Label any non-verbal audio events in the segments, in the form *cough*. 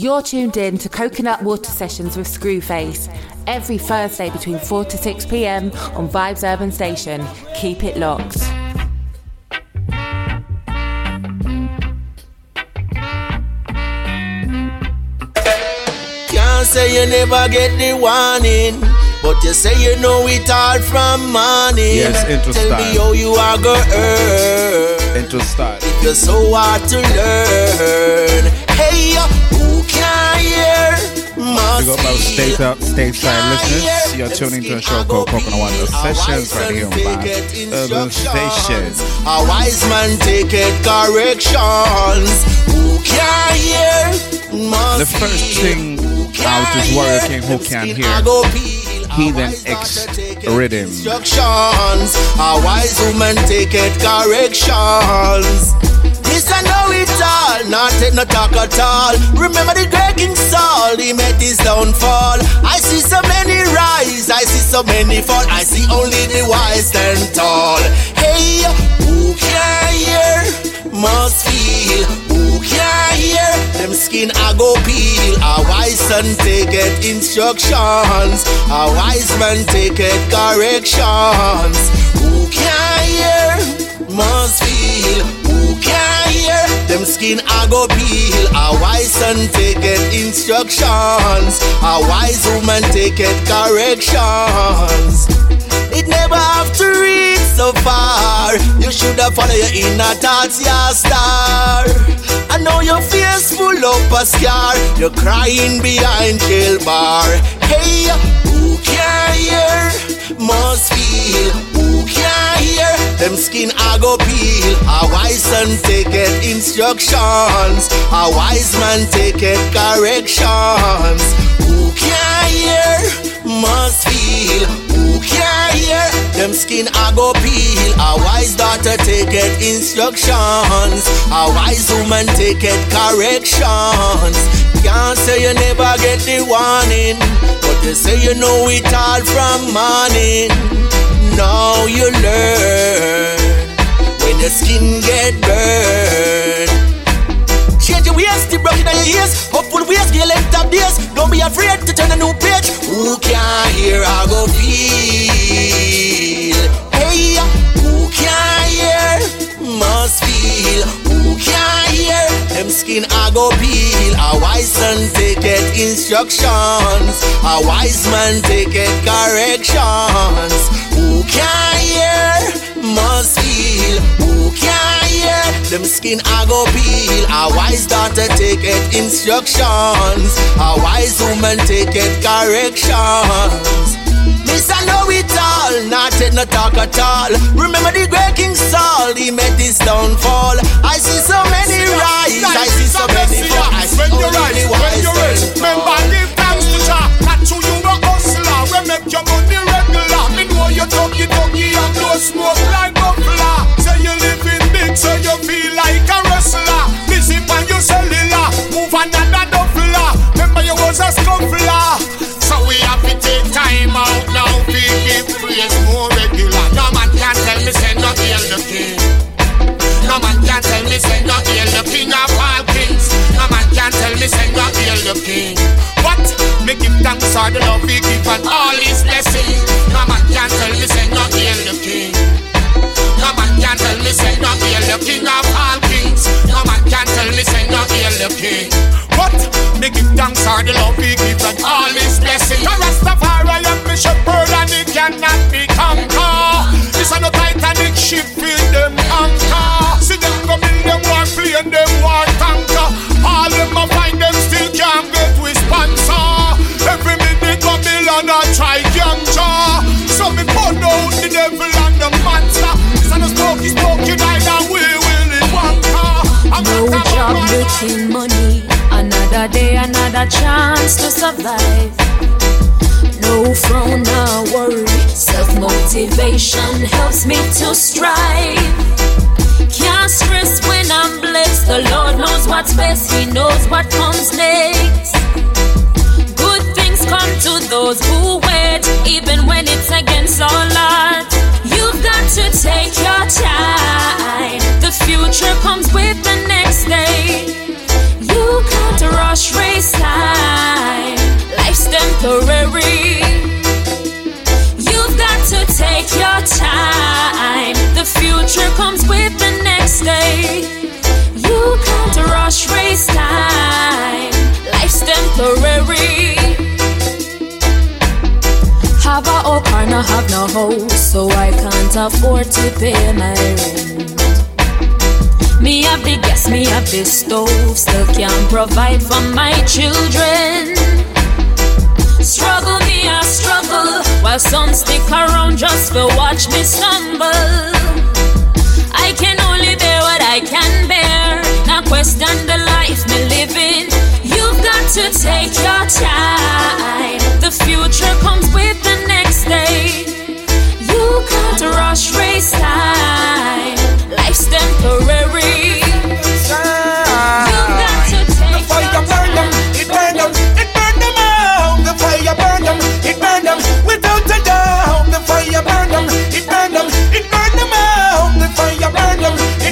You're tuned in to Coconut Water Sessions with Screwface every Thursday between 4 to 6 pm on Vibes Urban Station. Keep it locked. Can't say you never get the warning. But you say you know it all from morning. Yes, intro Tell style. me how you are gonna earn. Intro style. If you're so hard to learn. Hey, who can hear? Must Big up our state up, stateside listeners. You're tuning to a show called Coconut One. A Sessions right here on Urban Station. A wise man take it corrections. Who can hear? Must The first thing out is Warrior King, Who Can Hear. I go peel. A Heathen X daughter take it Rhythm. Instructions. A wise woman take it corrections. This I know it all, not take no talk at all. Remember the great King Saul, he met his downfall. I see so many rise, I see so many fall. I see only the wise stand tall. Hey, who can hear? Must feel. Who can hear? Them skin I go peel. A wise son take it instructions. A wise man take it corrections. Who can hear? Must feel. Them skin I go peel. A wise son take it instructions. A wise woman take it corrections. It never have to reach so far. You should have followed your inner thoughts, your star. I know your face full of a scar. You're crying behind jail bar. Hey, who hear? Must feel. Hear? Them skin I go peel. A wise son take it instructions. A wise man take it corrections. Who can hear? Must feel. Who can hear? Them skin I go peel. A wise daughter take it instructions. A wise woman take it corrections. Can't say you never get the warning, but you say you know it all from morning. Now you learn when your skin get burned. Change your ways, the your ears. Hopeful ways, get length of days. Don't be afraid to turn a new page. Who can hear? I go feel. Hey, Feel. Who can hear? Them skin I go peel. A wise son take it instructions. A wise man take it corrections. Who can hear? Must feel. Who can hear? Them skin I go peel. A wise daughter take it instructions. A wise woman take it corrections. All, not take no talk at all. Remember the great King Saul, he met his downfall. I see so many rise, I see so many fall. When you rise, when you rise, remember give thanks to Jah. Not to you a hustler. We make your money regular. Me know you talky talky and blow smoke like buffalo. Say you living big, so you feel like a wrestler. Busy on your cellular, move another duffler. Remember you was a scuffler. So we have to take time out give praise more regular. No man can tell me say no hail the king. No man can tell me say no hail the king of all kings. No man can tell me say no hail the king. What? Me give thanks for the love we give and all his blessing. No man can tell me say no hail the king. No man can tell me say no hail the king of all kings. No man can tell me say no hail the king. What? Me give thanks for the love we give and all his blessing. Cannot be conquered. This a no Titanic ship with them anchor. See them go build them war plane, them war tanker. All them a find them still can't get with sponsor. Every minute Babylon a try capture. So me out the devil and the monster. This a no smoky smoky night and we will it wanker. No job making money. Another day, another chance to survive. No frown, no worry. Self motivation helps me to strive. Can't stress when I'm blessed. The Lord knows what's best, He knows what comes next. Good things come to those who wait, even when it's against all odds. You've got to take your time. The future comes with the next day. You can't rush rush race time. Life's temporary. To take your time. The future comes with the next day. You can't rush race time. Life's temporary. Have a old car, no have no hope, so I can't afford to pay my rent. Me have the gas, me have the stove, still can't provide for my children. Struggle me, I struggle, while some stick around just to watch me stumble. I can only bear what I can bear, not question the life me living. You've got to take your time. The future comes with the next day. You can't rush race time. Life's temporary. You've got to take your burn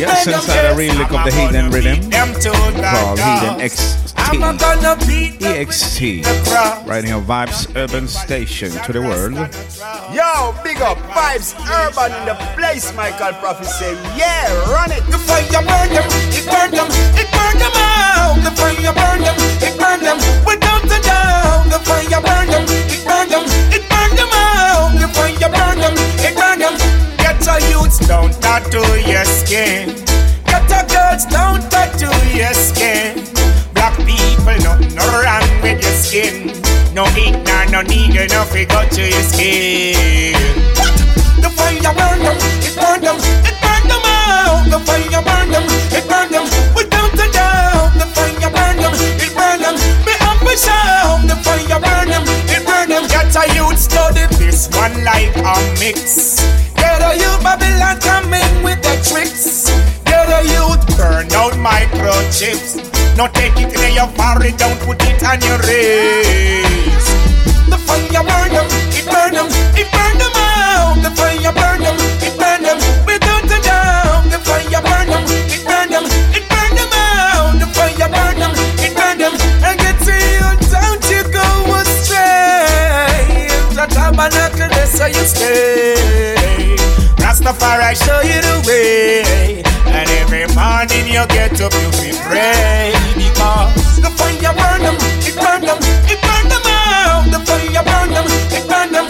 them, it Yes, burn them. inside a relic of the Heathen rhythm called Heathen XT. gonna beat them EXT. Right here, Vibes Urban Station to the world. Yo, big up vibes urban in the place, Michael Prophet say, yeah, run it. The fire burn them, it burn them, it burn them out. The fire burn them, it burn them, without a doubt. The fire burn them, it burn them, it burn them out. The fire burn them, it burn them. A youths, don't tattoo your skin. Get a girls, don't tattoo your skin. Black people, nothing wrong with your skin. No heat, nah, no need enough, it go to your skin. The fire burn them, it burn them, it burn them out. The fire burn them, it burn them, without a doubt. The fire burn them, it burn them. Me up a shout. The fire burn them, it burn them. Get a youth study this one like a mix. Get a youth Babylon coming with the tricks. Get a youth burn out microchips. No take it in your forehead, don't put it on your wrist. Rastafari show you the way. And every morning you get up, you be pray. Because the fire burn them, it burn them, it burn them out. The fire burn them, it burn them.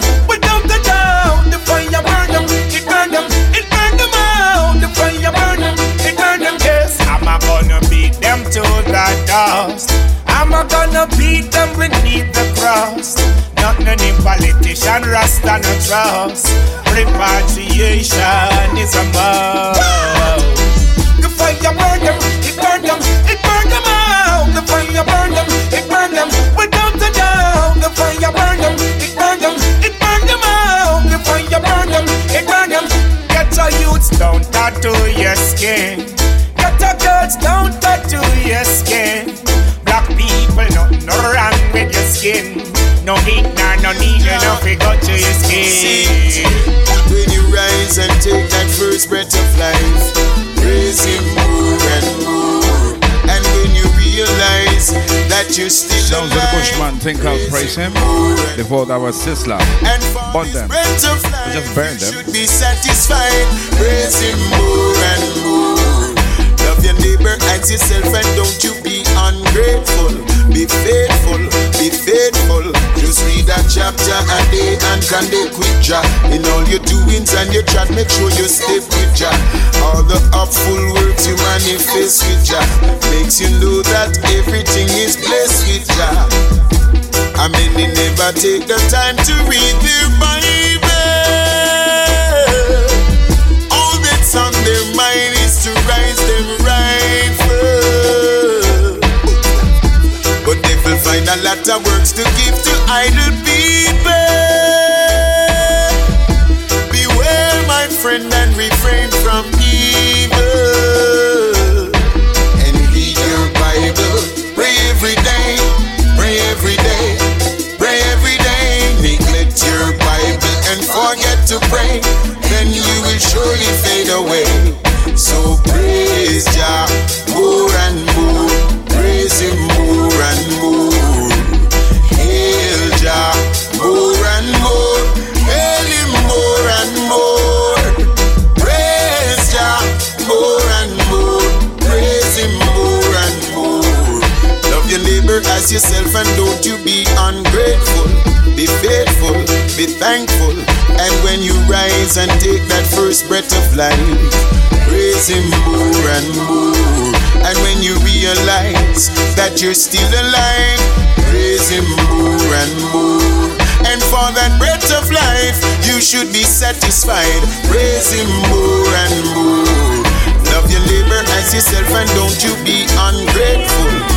The fire burn them, it burn them, it burn them out. The fire burn them, it burn them. Yes, I'm gonna beat them to the dust. I'm gonna beat them beneath the cross. Not any politician, Rasta no trust. Repatriation is a must. The fire burn them, it burn them, it burn them out. The fire burn them, it burn them, without a doubt. The fire burn them, it burn them, it burn them out. The fire burn them, it burn them. Get a youths, don't tattoo your skin. Get a girls, don't tattoo your skin. Black people, nothing wrong with your skin. No heat, nah, no need, enough, it go to your skin. When you rise and take that first breath of life, praise Him more and more. And when you realize that you're still Sounds of the alive, Bushman, think I'll praise him. Devote our Sizzler. and for Burn them. breath of life, just burn them. should be satisfied. Praise Him more and more. Love your neighbor as yourself, and don't you be ungrateful. Be faithful, be faithful. Just read a chapter a day and can they quit Jah. In all your doings and your chat, make sure you stay with Jah. All the upful works you manifest with Jah makes you know that everything is blessed with Jah. I many never take the time to read their Bible. A lot of works to give to idle people. Beware, my friend, and refrain from evil. And read your Bible. Pray every day. Pray every day. Pray every day. Neglect your Bible and forget to pray. Then you will surely fade away. So praise Jah more and more. Praise Him more and neighbor as yourself and don't you be ungrateful. Be faithful, be thankful, and when you rise and take that first breath of life, praise Him more and more. And when you realize that you're still alive, praise Him more and more. And for that breath of life, you should be satisfied. Praise Him more and more. Love your neighbor as yourself, and don't you be ungrateful.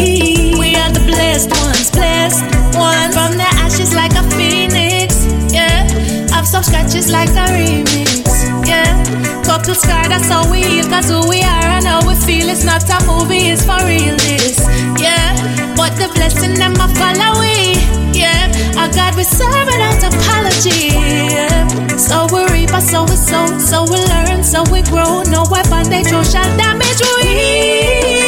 Blessed ones, blessed ones. From the ashes like a phoenix, yeah. Have some scratches like a remix, yeah. Couple scar, that's how we heal, cause who we are and how we feel. It's not a movie, it's for real, this, yeah. But the blessing them a follow we, yeah. Our God we serve without apology, yeah. So we reap, so we sow, so we learn, so we grow. No weapon they throw shall damage. We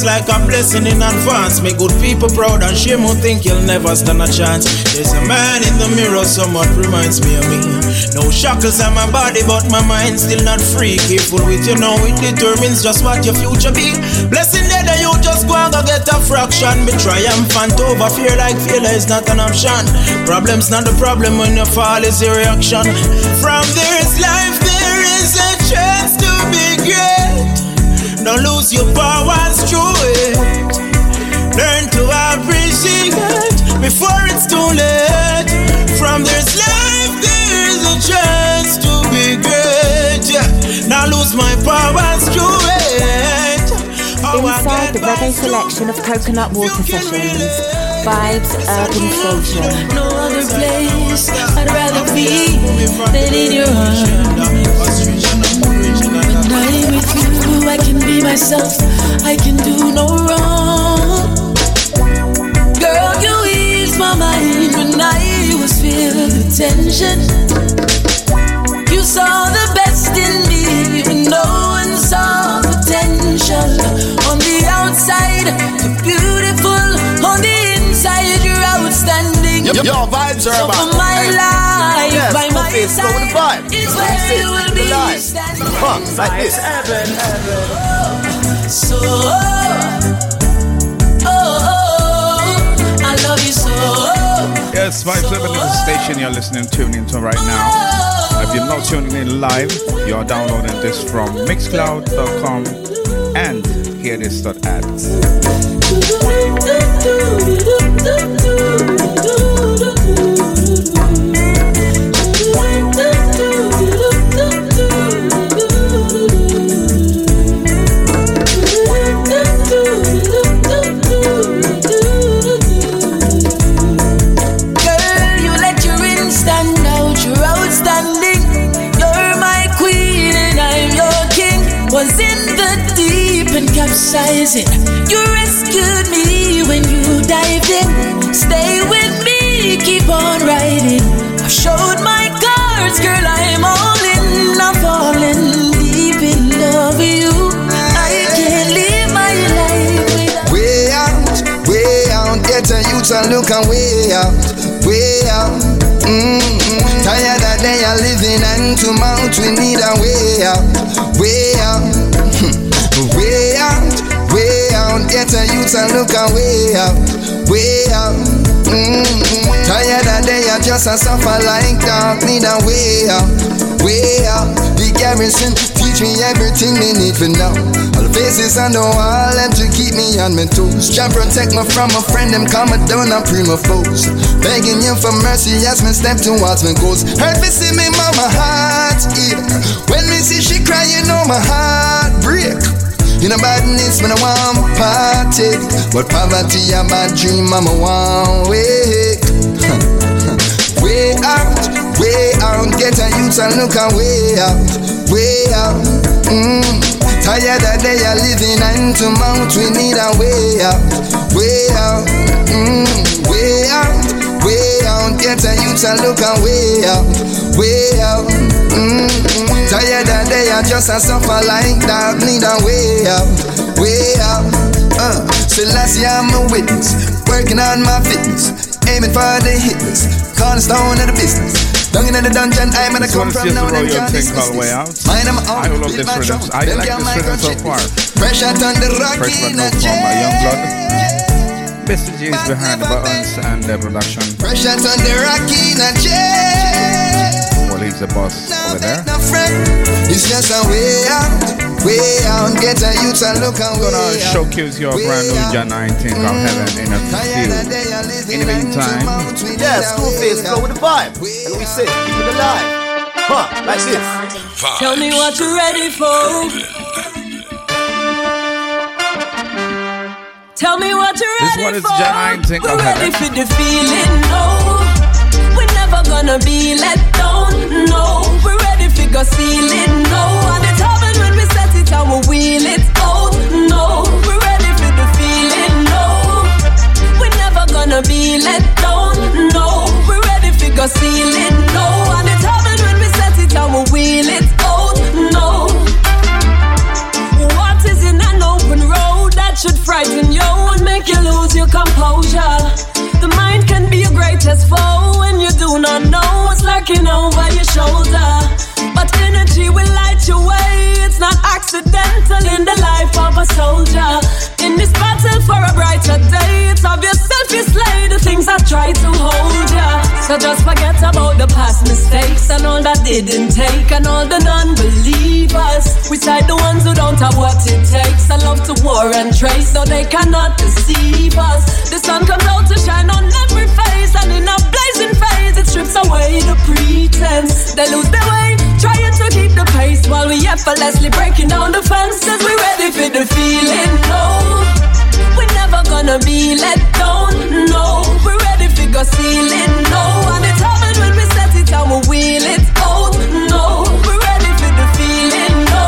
it's like a blessing in advance. Make good people proud and shame who think you'll never stand a chance. There's a man in the mirror, somewhat reminds me of me. No shackles on my body, but my mind still not free. Careful with you know, it determines just what your future be. Blessing that you just go and go get a fraction. Be triumphant over fear like failure is not an option. Problem's not the problem when you fall, is your reaction. From this life, there is a chance to be great. Don't lose your powers through it. Learn to appreciate before it's too late. From this life, there's a chance to be great. Yeah. Now lose my powers through it. Oh, I Inside the reggae selection of Coconut Water Sessions. Vibes Urban Station. No other place I'd rather be than in your arms. Myself. I can do no wrong. Girl, you ease my mind when I was filled with tension. You saw the best in me when no one saw potential. On the outside, you're beautiful. On the inside, you're outstanding. Yo, yo, vibes are So about. for my life, Yes, by my okay, so with the vibe. side is That's where you will the be live. Huh, like this. So, oh, oh, I love you so. Yes, Vibes Urban is the station you're listening, tuning into right now. If you're not tuning in live, you're downloading this from mixcloud.com and hearthis.at. capsizing. You rescued me when you dived in. Stay with me, keep on riding. I showed my cards, girl, I'm all in. I'm falling deep in love with you. I can't live my life without. Way out, way out, get a youth and look and way out, way out. Mm-hmm. Tired of day of living and to mount, we need a way out, way out, Get a youth and look and way out, way out. Mm-hmm. Tired of day of just a suffer like dog, need a way out, way out. The garrison teach me everything me need to know. All the faces on the wall and to keep me on my toes. Try protect me from a friend, them come down and pre my foes. Begging you for mercy as me step towards my goals. Hurt me see me mama heart eat. When me see she crying, you know my heart break. You know badness, when I want party. But poverty, a bad dream, mama want wake. way out, way out. Get a youth and look and way out, way out. Mm. Tired of day of living and to mount, we need a way out, way out, mm. way out, way out. Get a youth and look and way out, way out. Mm. Tired that day of just a suffer like that, need a way out, way out. Uh, so last year I'm a witness, working on my fitness, aiming for the hitless, cornerstone of the business. Down in the dungeon, I'm gonna come from now and can't thing called Way. Out. Mine, I'm I love this rhythm. I like this rhythm so far. Fresh out on the rocky Fresh but in no a form by Youngblood. Jet. Mr. G behind the buttons and the production. Fresh out on the rocky in a jet. Well, he's the boss over there. No friend, it's just a way out, way out. Get a youth and look and I'm gonna way out. showcase your brand new John 19 of mm. Heaven in a few. In the meantime, Yeah, Screwface flow with the vibe. And we say, keep it alive. Huh, like this. Tell me what you're ready for. Tell me what you're This ready one is for. John We're of ready for the feeling, no. We're never gonna be let down, no. We're ready for go ceiling, no. And it's heaven when we set it and we wheel it out, no. We're ready for the feeling, no. We're never gonna be let down, no. We're ready for go ceiling, no. And it's heaven when we set it and we wheel it composure? The mind can be your greatest foe when you do not know what's lurking over your shoulder. But energy will light your way. It's not accidental in the life of a soldier. In this battle for a brighter day, it's of yourself you slay the things that try to hold ya. So just forget about the past mistakes and all that didn't take and all the non-believers. We side the ones who don't have what it takes. I love to war and trace, so they cannot deceive us. The sun comes out to shine on every face, and in a blazing phase, it strips away the pretense. They lose their way, trying to keep the pace while we effortlessly breaking down the fences. We ready for the feeling, no. We're never gonna be let down, no. We're ready for go ceiling, no. And it's heaven when we set it and we wheel it out, no. We're ready for the feeling, no.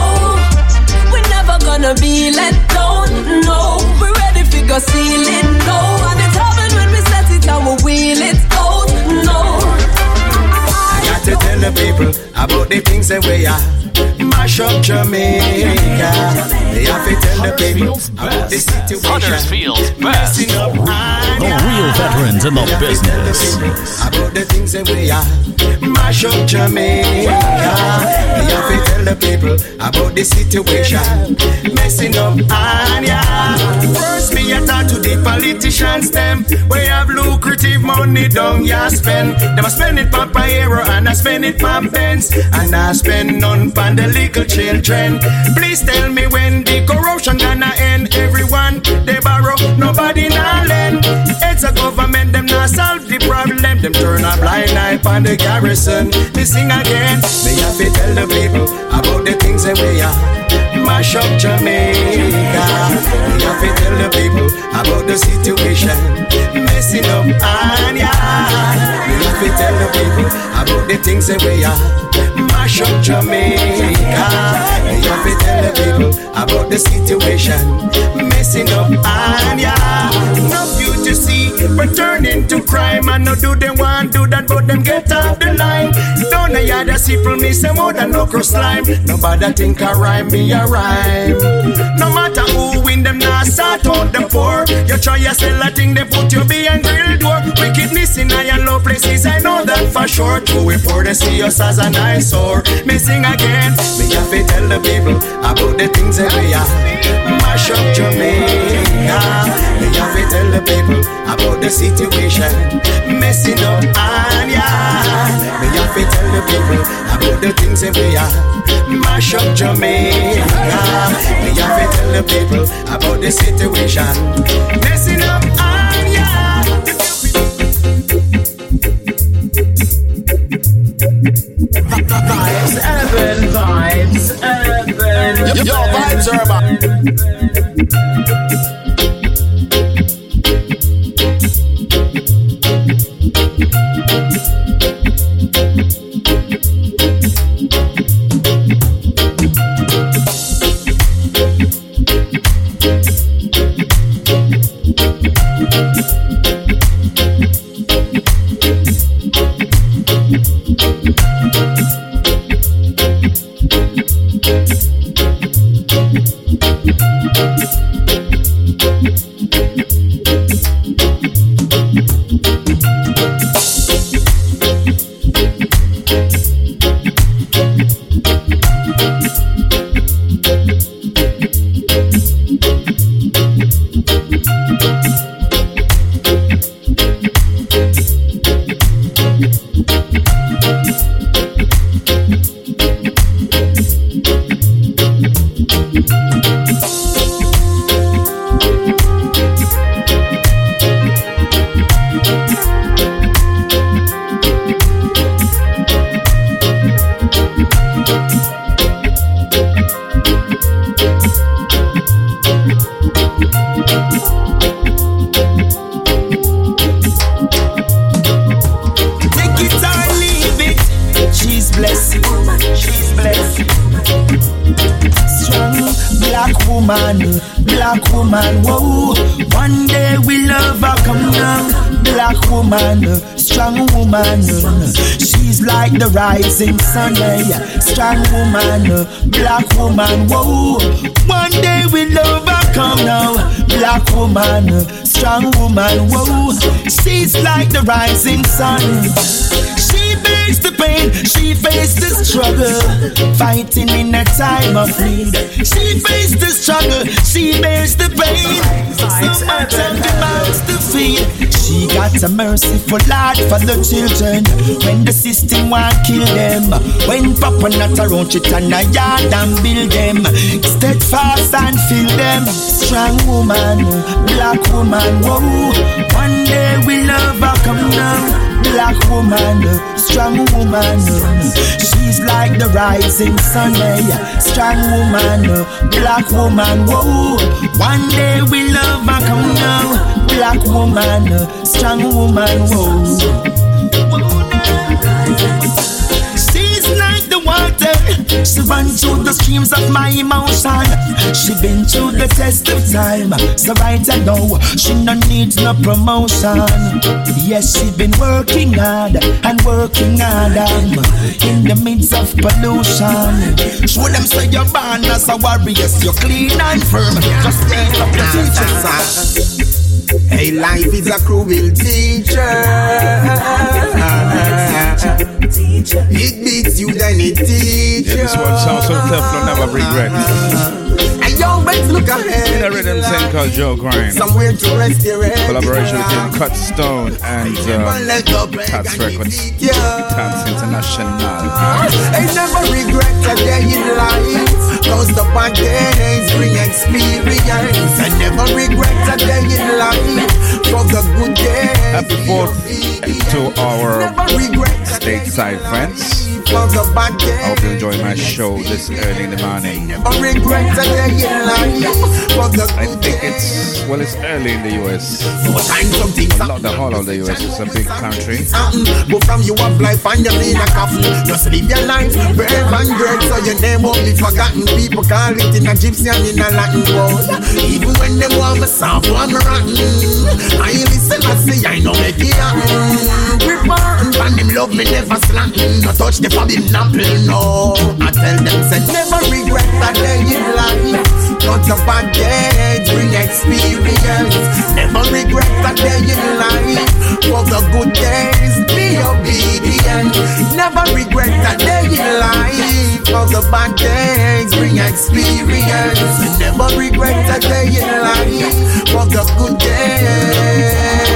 We're never gonna be let down, no. We're ready for go ceiling, the people about the things that we are. Mash up Jamaica. They have to tell the people about the situation. Messing up The real veterans in the They have to business. About the things that we are. Mash up Jamaica. They have to tell the people about the situation. Messing up Anya. First, me I talk to the politicians, them. We have lucrative money, don't ya spend. Them a spend it for hero and I spend it for pence. And I spend none for the little children. Please tell me when the corruption gonna end. Everyone they borrow, nobody not lend. It's a government, them not solve the problem. Them turn a blind eye on the garrison. They sing again. They have to tell the people about the things that we are. Mash up Jamaica. We have to tell the people about the situation. Messing up Anya. We have to tell the people about the things that we are. Mash up Jamaica. You have to tell the people about the situation messing up and yeah. Enough you to see returning to crime and no do they want do that but them get off the. Don't I other people me say more than no cross slime. Nobody think I rhyme me a rhyme. No matter who win them now sort out them poor. You try to sell a thing they put you behind grill door. Wickedness in high and low places I know that for sure. True we pour they see us as an eyesore. Missing again. Me have to tell the people about the things that we are. Mash up Jamaica. Me have to tell the people about the situation. Messing up and yeah. Me have to tell the people about the things that we are. Mash up Jamaica. Me have to tell the people about the situation. Messing up and yeah. Vibes, urban vibes, urban. Yo, vibes urban. Rising sun. Strong woman, uh, black woman, whoa. One day we love her, come now. Black woman, uh, strong woman, whoa. She's like the rising sun. She bears the pain, she faced the struggle, fighting in a time of need. She faced the struggle, she bears the pain. The to feed. She got a merciful heart for the children. When the system want kill them, when Papa not around, she turn a yard and build them. Steadfast and fill them. Strong woman, black woman, whoa. One day we love her, come now black woman, strong woman. She's like the rising sun, eh? strong woman, black woman. Whoa, one day we love her, come now, black woman, strong woman. Whoa. She run through the streams of my emotion. She been through the test of time. So right I know she no needs no promotion. Yes, she been working hard and working hard um, in the midst of pollution. Show them say you're born as a warrior, you're clean and firm. Just take up the teacher. Hey, life is a cruel teacher. *laughs* It beats you, then it teaches. Yeah, this one sounds so Teflon, never regret. And you always look ahead. In a rhythm thing called Joe Grind. Somewhere to rest your head. Collaboration between Cut Stone and um, Tats Records. Tats International. I never regret a day in life. Cause the bad days bring experience. I never regret a day in life. For the good days. Happy 4th to our stateside friends. For the bad. I hope you enjoy my show this early in the morning. Never regret a day in life for the I think it's well, it's early in the US. A lot, the whole of the US is a big country. something. But from you up life and you in a coffin. Just live your life brave and great so your name won't be forgotten. People call it in a gypsy and in a Latin word. Even when they want me soft, want me rotten. I listen, I say I know make it happen. Grip and them love me never slanting. No touch the forbidden apple, no. I tell them, say never regret that day in life. Not a bad day, bring experience. Never regret that day in life. For the good days, be obedient. Never regret that day in life. For the bad days, bring experience. Never regret that day in life. For the good days.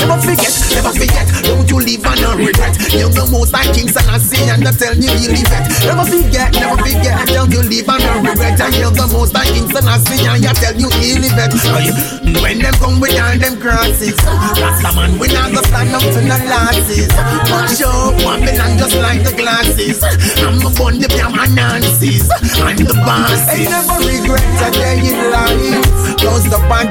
Never forget, never forget. Don't you live and not regret. You're the most high king, I say, and I tell you, you live it. Never forget, never forget. Don't you live and not regret. And you're the most high king, I say, and I tell you, you live it. When them come with all them crosses, Rasta man, we not go stand up to no losses. Watch out, Babylon just like the glasses. I'm a bun the jam and Nancy's. I'm the boss. I never regret a day in life. Cause the bad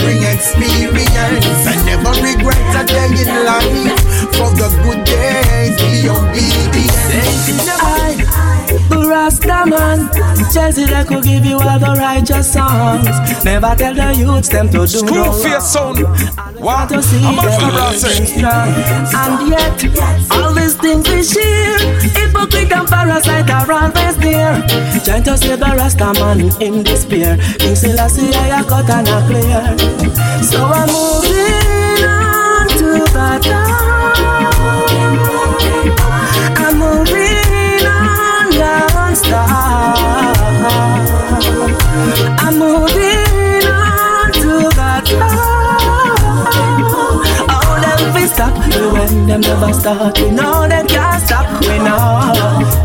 bring experience. I never regret a day in life. For the good days, be obedient. I, Rasta man, Chelsea they could give you all the righteous songs. Never tell the youths them to do Screw no wrong. sound. Want to see I'm them fella, making say. strong. And yet, all these things we share, hypocrite and parasite are always there. Trying to save a Rasta man in despair. King Selassie, I cut and I clear. So I'm moving on to the. When them never start. We know them can't stop me now.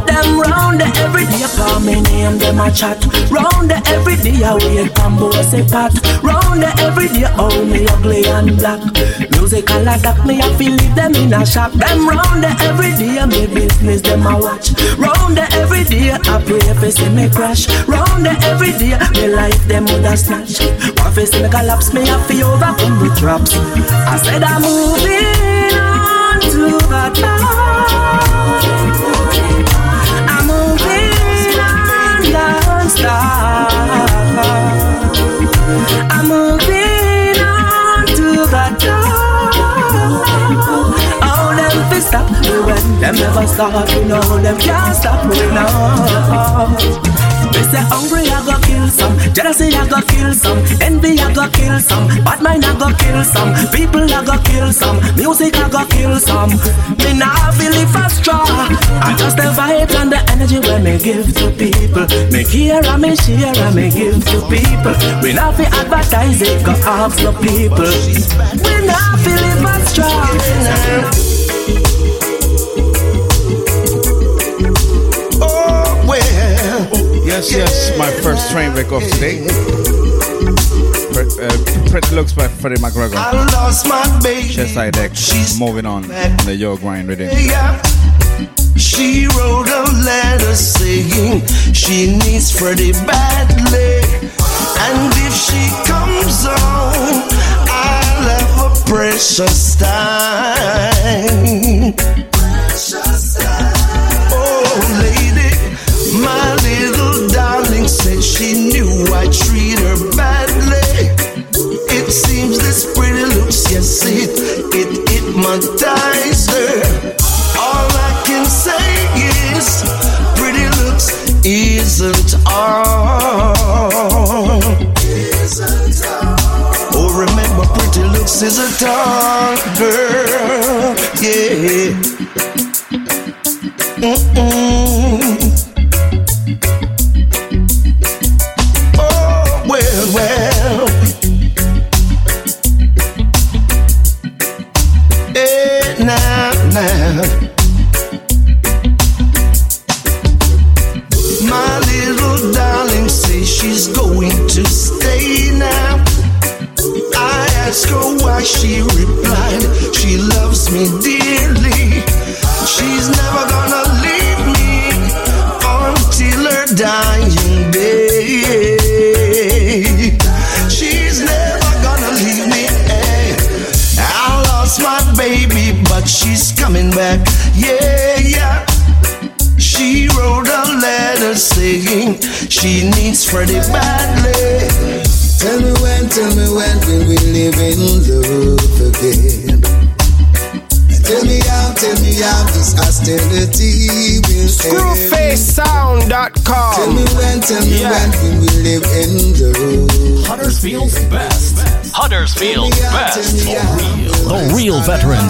Them round every day for me name them a chat. Round every day I wait both a pot. Round every day oh me ugly and black. Music all a duck me I feel leave them in a shock. Them round every day me business them a watch. Round every day I pray for see me crash. Round every day me life them woulda snatch. One face me collapse me I feel overcome with traps. I said I'm moving stop. Stop me when them never start. You know them can't stop me now. They say hungry, I go kill some. Jealousy, I go kill some. Envy, I go kill some. Bad mind, I go kill some. People, I go kill some. Music, I go kill some. Me nah feel it for straw. I just the vibes and the energy when me give to people. Me care and me share and me give to people. We not fi advertise it, go ask the people. We not feel it for straw. Yes, yes, my first train wreck of today. Uh, Pretty Looks by Freddie McGregor. I lost my baby. Chest side deck. Moving on. The Yo Grind rhythm. Yeah. She wrote a letter saying she needs Freddie badly. And if she comes on, I'll have a precious time. Oh, lady, my she knew I treat her badly. It seems this pretty looks, yes, it, it hypnotized her. All I can say is, pretty looks isn't all. Oh, remember, pretty looks is a tall girl, yeah. Mm-mm.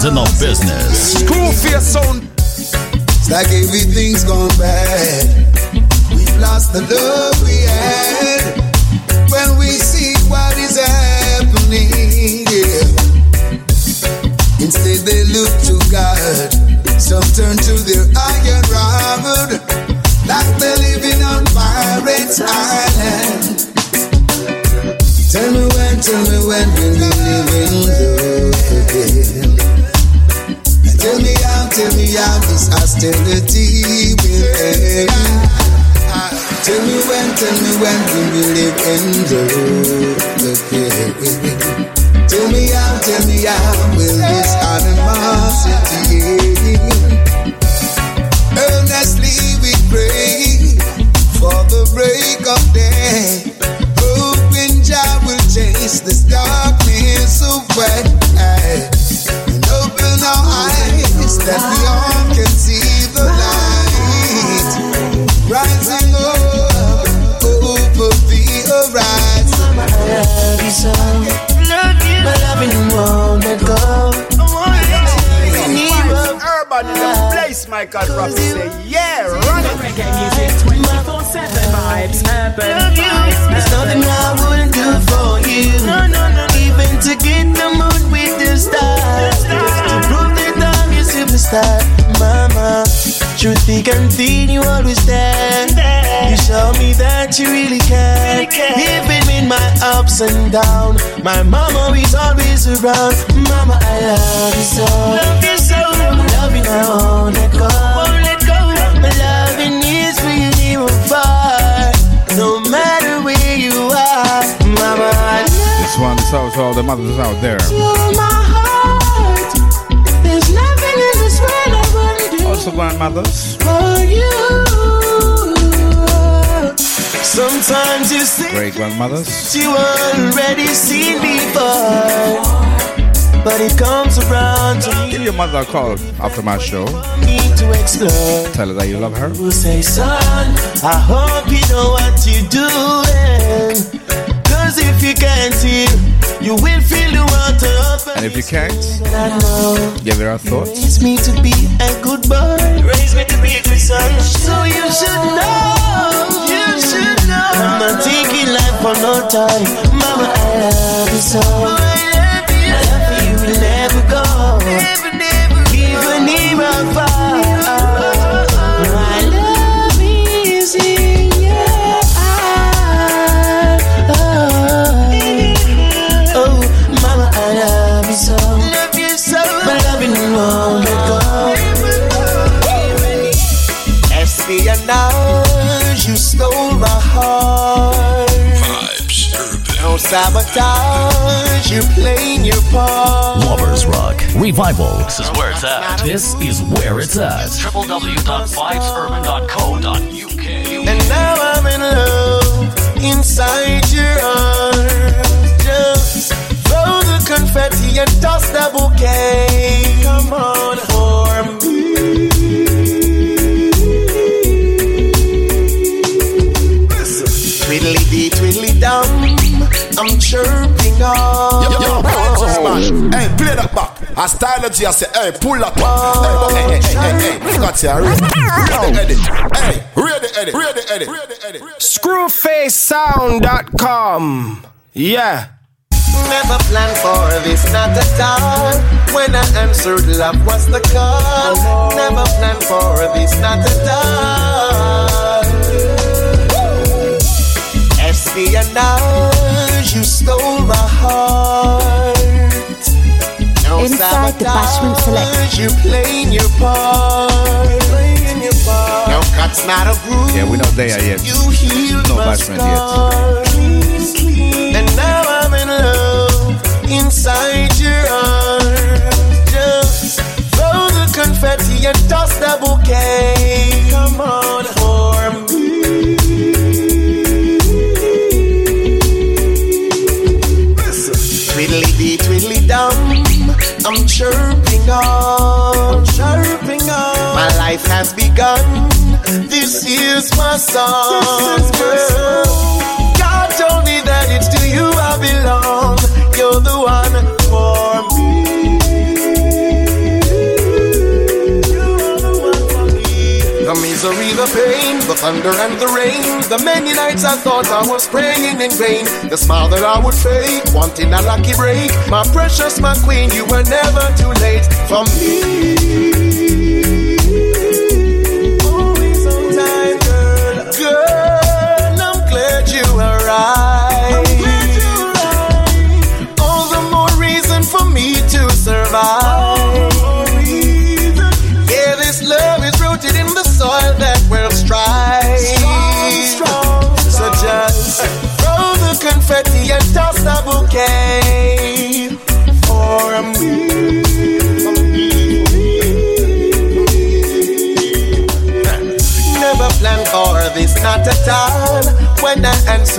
Real veterans in the business. Screwfacesound. It's like everything's gone bad. We've lost the love when we live in love and downs, my mama is always around. Mama, I love you so. Love you so. Loving I won't let go. Won't let go. My loving is really far. No matter where you are, Mama, I love This one's out to all the mothers out there. you, my heart. There's nothing in this world I wouldn't do Also, grandmothers. for you. Sometimes you say Great grandmothers. you already seen before, but it comes around to Give your mother a call after my show. to explore. Tell her that you love her. Will say, son, I hope you know what you're doing. Cause if you can't hear, you will feel the water. And if you can't, give her a thought. Raise me to be a good boy. Raise me to be a good son. So you should know. You should know. I'm not taking life for no time. Mama, I love you so. Sabotage, You're playing your part. Lovers Rock Revival. This is where it's at. This is where it's at. www.vibesurban.co.uk. And now I'm in love inside your arms. Just throw the confetti and toss the bouquet. Come on, for me. Chirping on. Yo, yo, vibes of smash. Hey, play that back. I style I say, hey, pull that back. Hey, hey, hey, hey, hey, got you. Read the edit. Hey, read the edit. Read the edit. Read the edit. Screwfacesound.com. Yeah. Never planned for this, not at all. When I answered, love was the call. Never planned for this, not at all. Espionage, you stole my heart. No Inside the Bashment Select. You playing your part. Playing your part. Now cut cuts, not a bruise. Yeah, we're not there yet. You healed No my bashment yet. scars. And now I'm in love inside your arms. Just throw the confetti and toss the bouquet. Life has begun. This is my song. God told me that it's to you I belong. You're the one for me. The misery, the pain, the thunder and the rain. The many nights I thought I was praying in vain. The smile that I would fake, wanting a lucky break. My precious, my queen, you were never too late for me. Arrived. All the more reason for me to survive.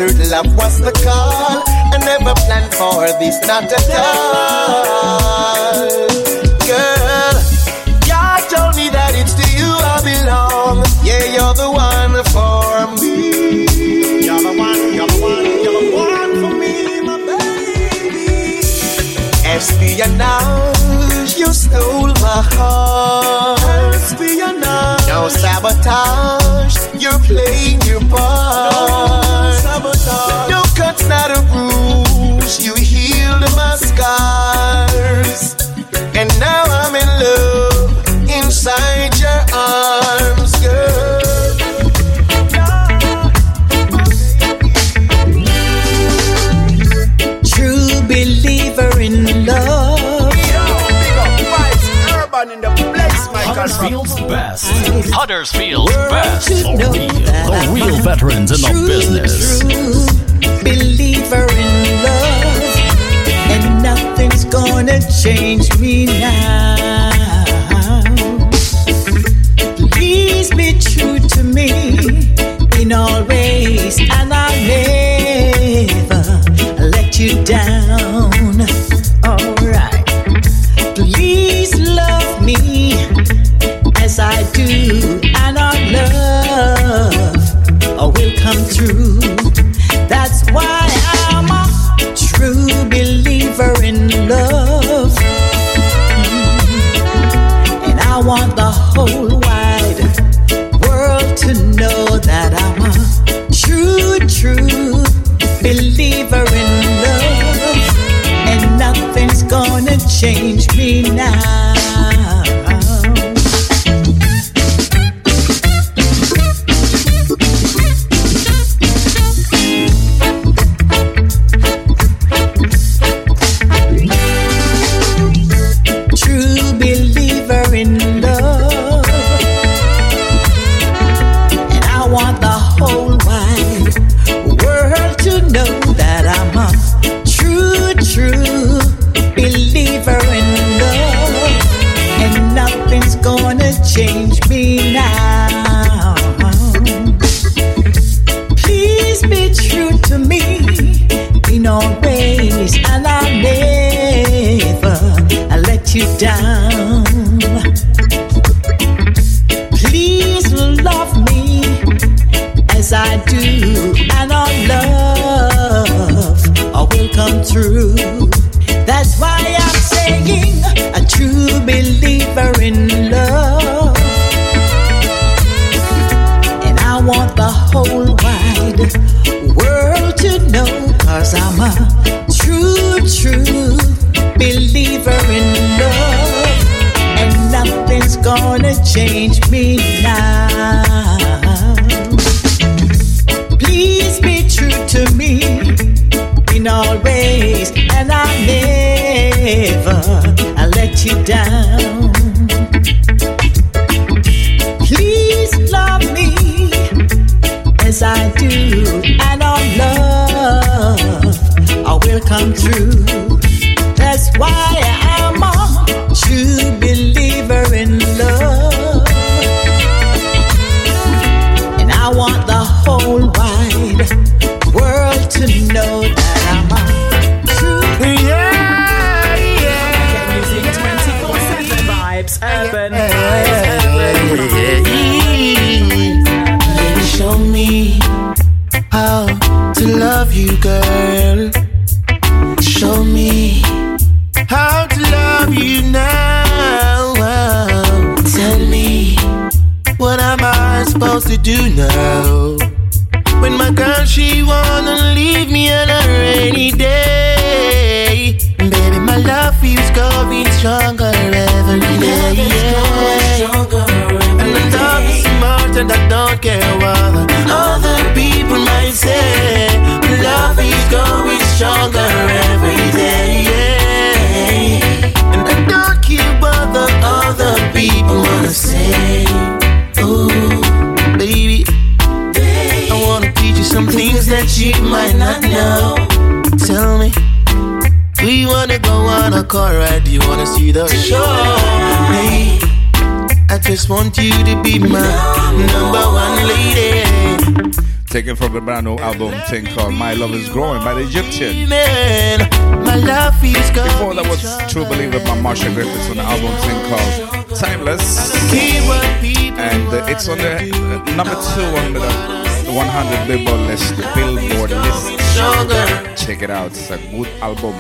Answered, love was the call. I never planned for this, not at all. Girl, God told me that it's to you I belong. Yeah, you're the one for me. You're the one, you're the one, you're the one for me, my baby. Espionage, you stole my heart. Espionage, no sabotage, you're playing your part. No cuts, not a bruise, you healed my scars. And now I'm in love inside your Huddersfield's best. Huddersfield's best. to The real, the real veterans in the true, business. True believer in love, and nothing's gonna change me now. Please be true to me in all ways, and I'll never let you down. I do. And our love, I will come true. That's why I'm want you to be my number one lady. Taken from the brand new album thing called My Love Is Growing by the Egyptian. My love good. Before that was True Believer by Marcia Griffiths on the album thing called Timeless. And uh, it's on the uh, number two on the, the 100 Billboard list, the Billboard list. Check it out, it's a good album.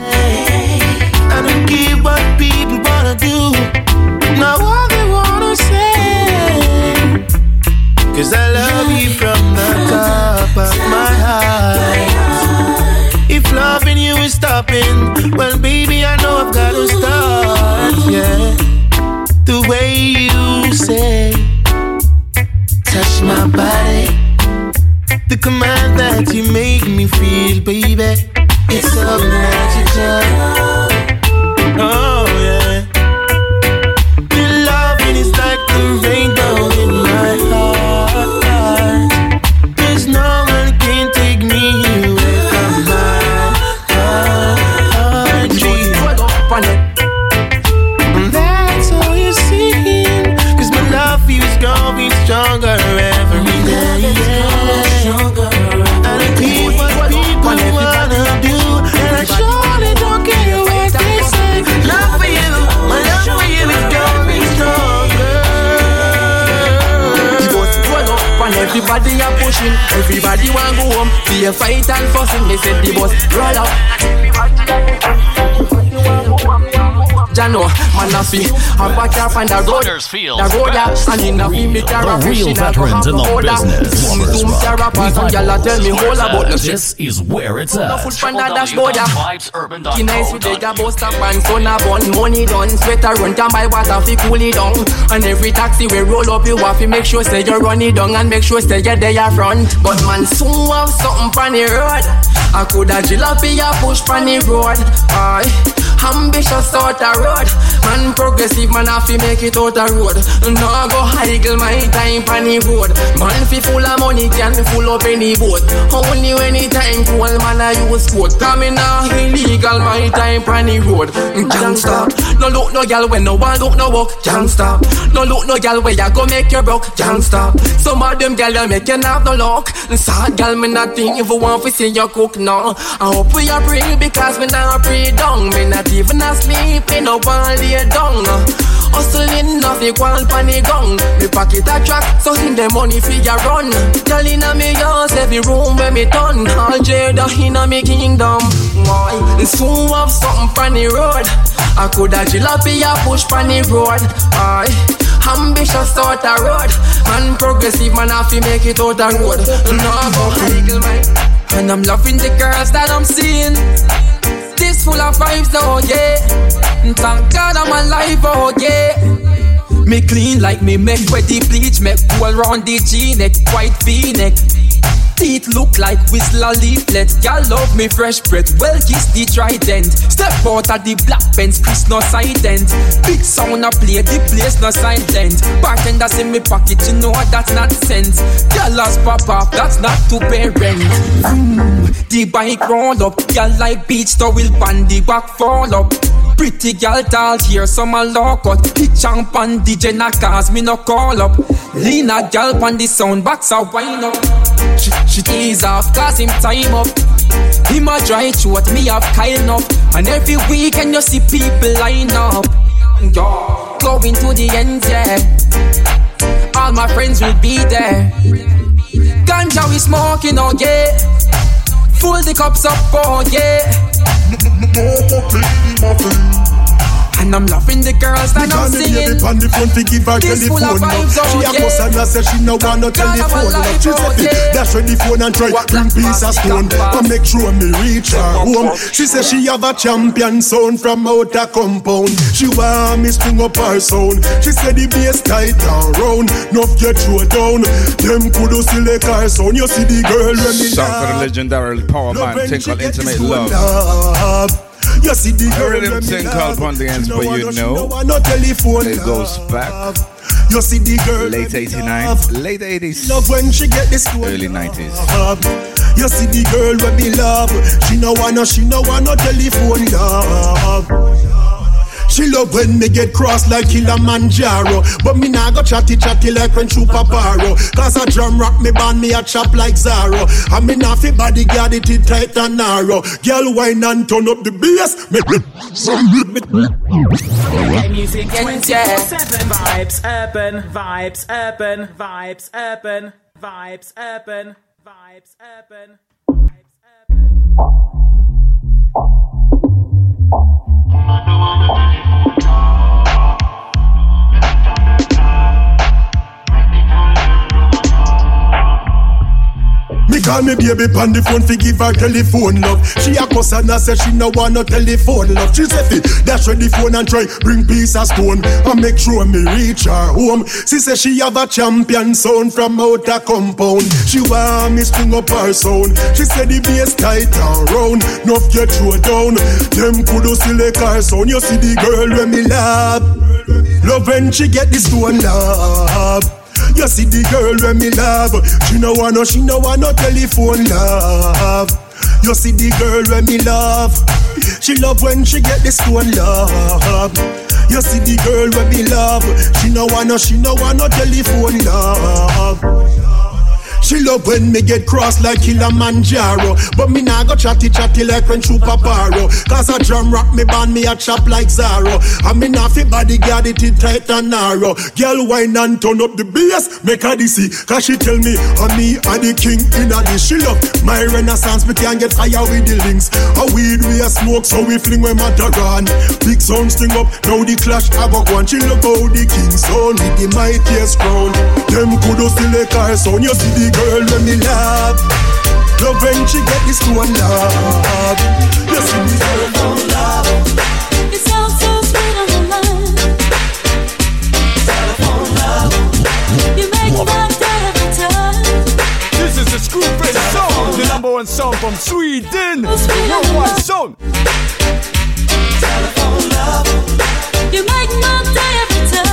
I don't what people wanna do, not what they wanna say. Cause I love you from the top of my heart. If loving you is stopping, well, baby, I know I've gotta start. Yeah, the way you say, touch my body. The command that you make me feel, baby, fi A back up on the road. Huddersfield. The road ya And in a fi me carry The real fishing go veterans have in a the holder business. Zoom zoom carry pass and gyal a tell me whole about the shit. This is where it's No at. foot from the dashboard ya Ki nice with the ya bust up and son a bun. Money done, sweater run can buy water fi cool it down. And every taxi we roll up you have to make sure say you run it down And make sure say you there front. But man soon have something pon the road. I coulda jalopy a push pon the road. Aye Ambitious out the road. Man progressive man have to make it out the road. No I go higgle my time pon the road. Man fi full of money can be full up any boat. Only when the time cool man I use sport Coming now illegal my time pon the road. Mm, Gangsta No look no gal when no one look no walk. Gangsta No look no gal where ya go make you broke. Gangsta Some of them gal make you have no luck. Sad gal me not think if you want to see you cook no. I hope we are free because me not free down. Me not even asleep me no one lay down uh. Hustling nothing one panic gun Me pocket a track so in the money figure run. Girl inna me house every room where me done All Jada inna me kingdom. Why? Soon have something pon the road. I coulda jalopy a push pon the road. Aye. Ambitious out the road. Man progressive man have to make it out the road. No go higgle And I'm loving the girls that I'm seeing This full of vibes oh yeah. Thank God I'm alive oh yeah. Me clean like me make wet the bleach Make cool round the G-neck, white V-neck Teeth look like whistler leaflet. Girl love me fresh breath. Well kiss the trident. Step out of the black pants, Chris no silent. Big sound a play, the place no silent. Bartender in me pocket, you know that's not sense. Lost pop off, that's not to parent. Mm, the bike roll up, girl like beach towel the back fall up. Pretty girl tall here, some a lock out. Hitch and pan DJ na cause me no call up. Lean a girl pan the sound box a wind up. She, tease off cause him time up. Him a dry throat, me have kind up. And every weekend you see people line up. Yeah, going to the end, yeah. All my friends will be there. Ganja we smoking, oh yeah. Full the cups up, oh yeah. And I'm loving the girls that I'm singing. on the phone to give her This full of telephone. vibes, oh, She oh a yeah. cuss and a say she no want no telephone. life, She oh, say yeah. dash when the phone and try bring piece of stone. And make sure me reach her home. She say she have a champion sound from out a compound. She want me string up her sound. She say the bass tight and round. Nuff get throw down. Them could still like her sound. You see the girl when me Song for the legendary power man, when thing she called get this Intimate Love. love. You see the girl when me thing called Pon the Ends, but you know. no telephone It goes back You see the girl late when 89, late 80s, Love when she get this early 90s. love. You see the girl when me love. She no want no, she no want no telephone love. She love when me get cross like Kilimanjaro. But me nah go chatty chatty like when Chupa Paro Cause a drum rock me band me a chop like Zaro. And me nah fit bodyguard it it tight and narrow. Girl wine and turn up the bass. Me Reggae music 24-7 vibes, urban vibes, urban vibes, urban vibes, urban vibes, urban. Me バナナナです。Call me baby pon the phone fi give her telephone love. She a cuss and a say she no want no telephone love. She say fi dash the phone and try bring piece of stone and make sure me reach her home. She say she have a champion sound from out a compound. She want me string up her sound. She say the bass tight and round, nuff get throw down. Them coulda still like her sound. You see the girl when me love, love when she get this stone love. You see the girl when me love. She no want no, she no want no telephone love. You see the girl when me love. She love when she get the stone love. You see the girl when me love. She no want no, she no want no telephone love she love when me get cross like Kilimanjaro. But me nah go chatty chatty like when Chupa Paro. Cause a drum rock me band me a chop like Zaro. And me nah fit bodyguard it it tight and narrow. Girl wine and turn up the bass Make her see Cause she tell me and me are the king in a this. She love my renaissance Me can get fire with the links. A weed we a smoke so we fling when matter on Big sound sting up Now the clash have a one She look how the king sound With the mightiest crown. Them kudos still like her sound You see the girl when me love Love when she get this one love You see the girl when love It sounds so sweet on the line. Telephone oh, love. You make my day every time. This is the Screwface song, the number one song from Sweden. Worldwide song. Telephone love. You make my day every time.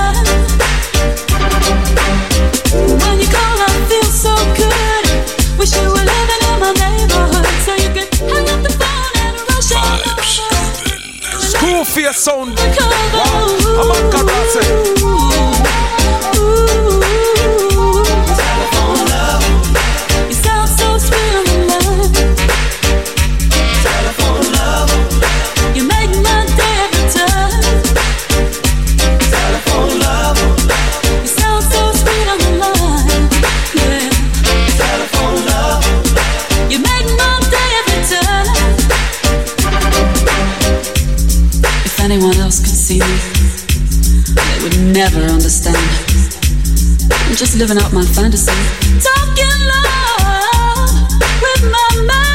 When you call, I feel so good. Wish you were living in my neighborhood so you could hang up the phone and rush over. Screwface sound. Wow. I'm on Karate. Never understand. I'm just living out my fantasy. Talking love with my mind.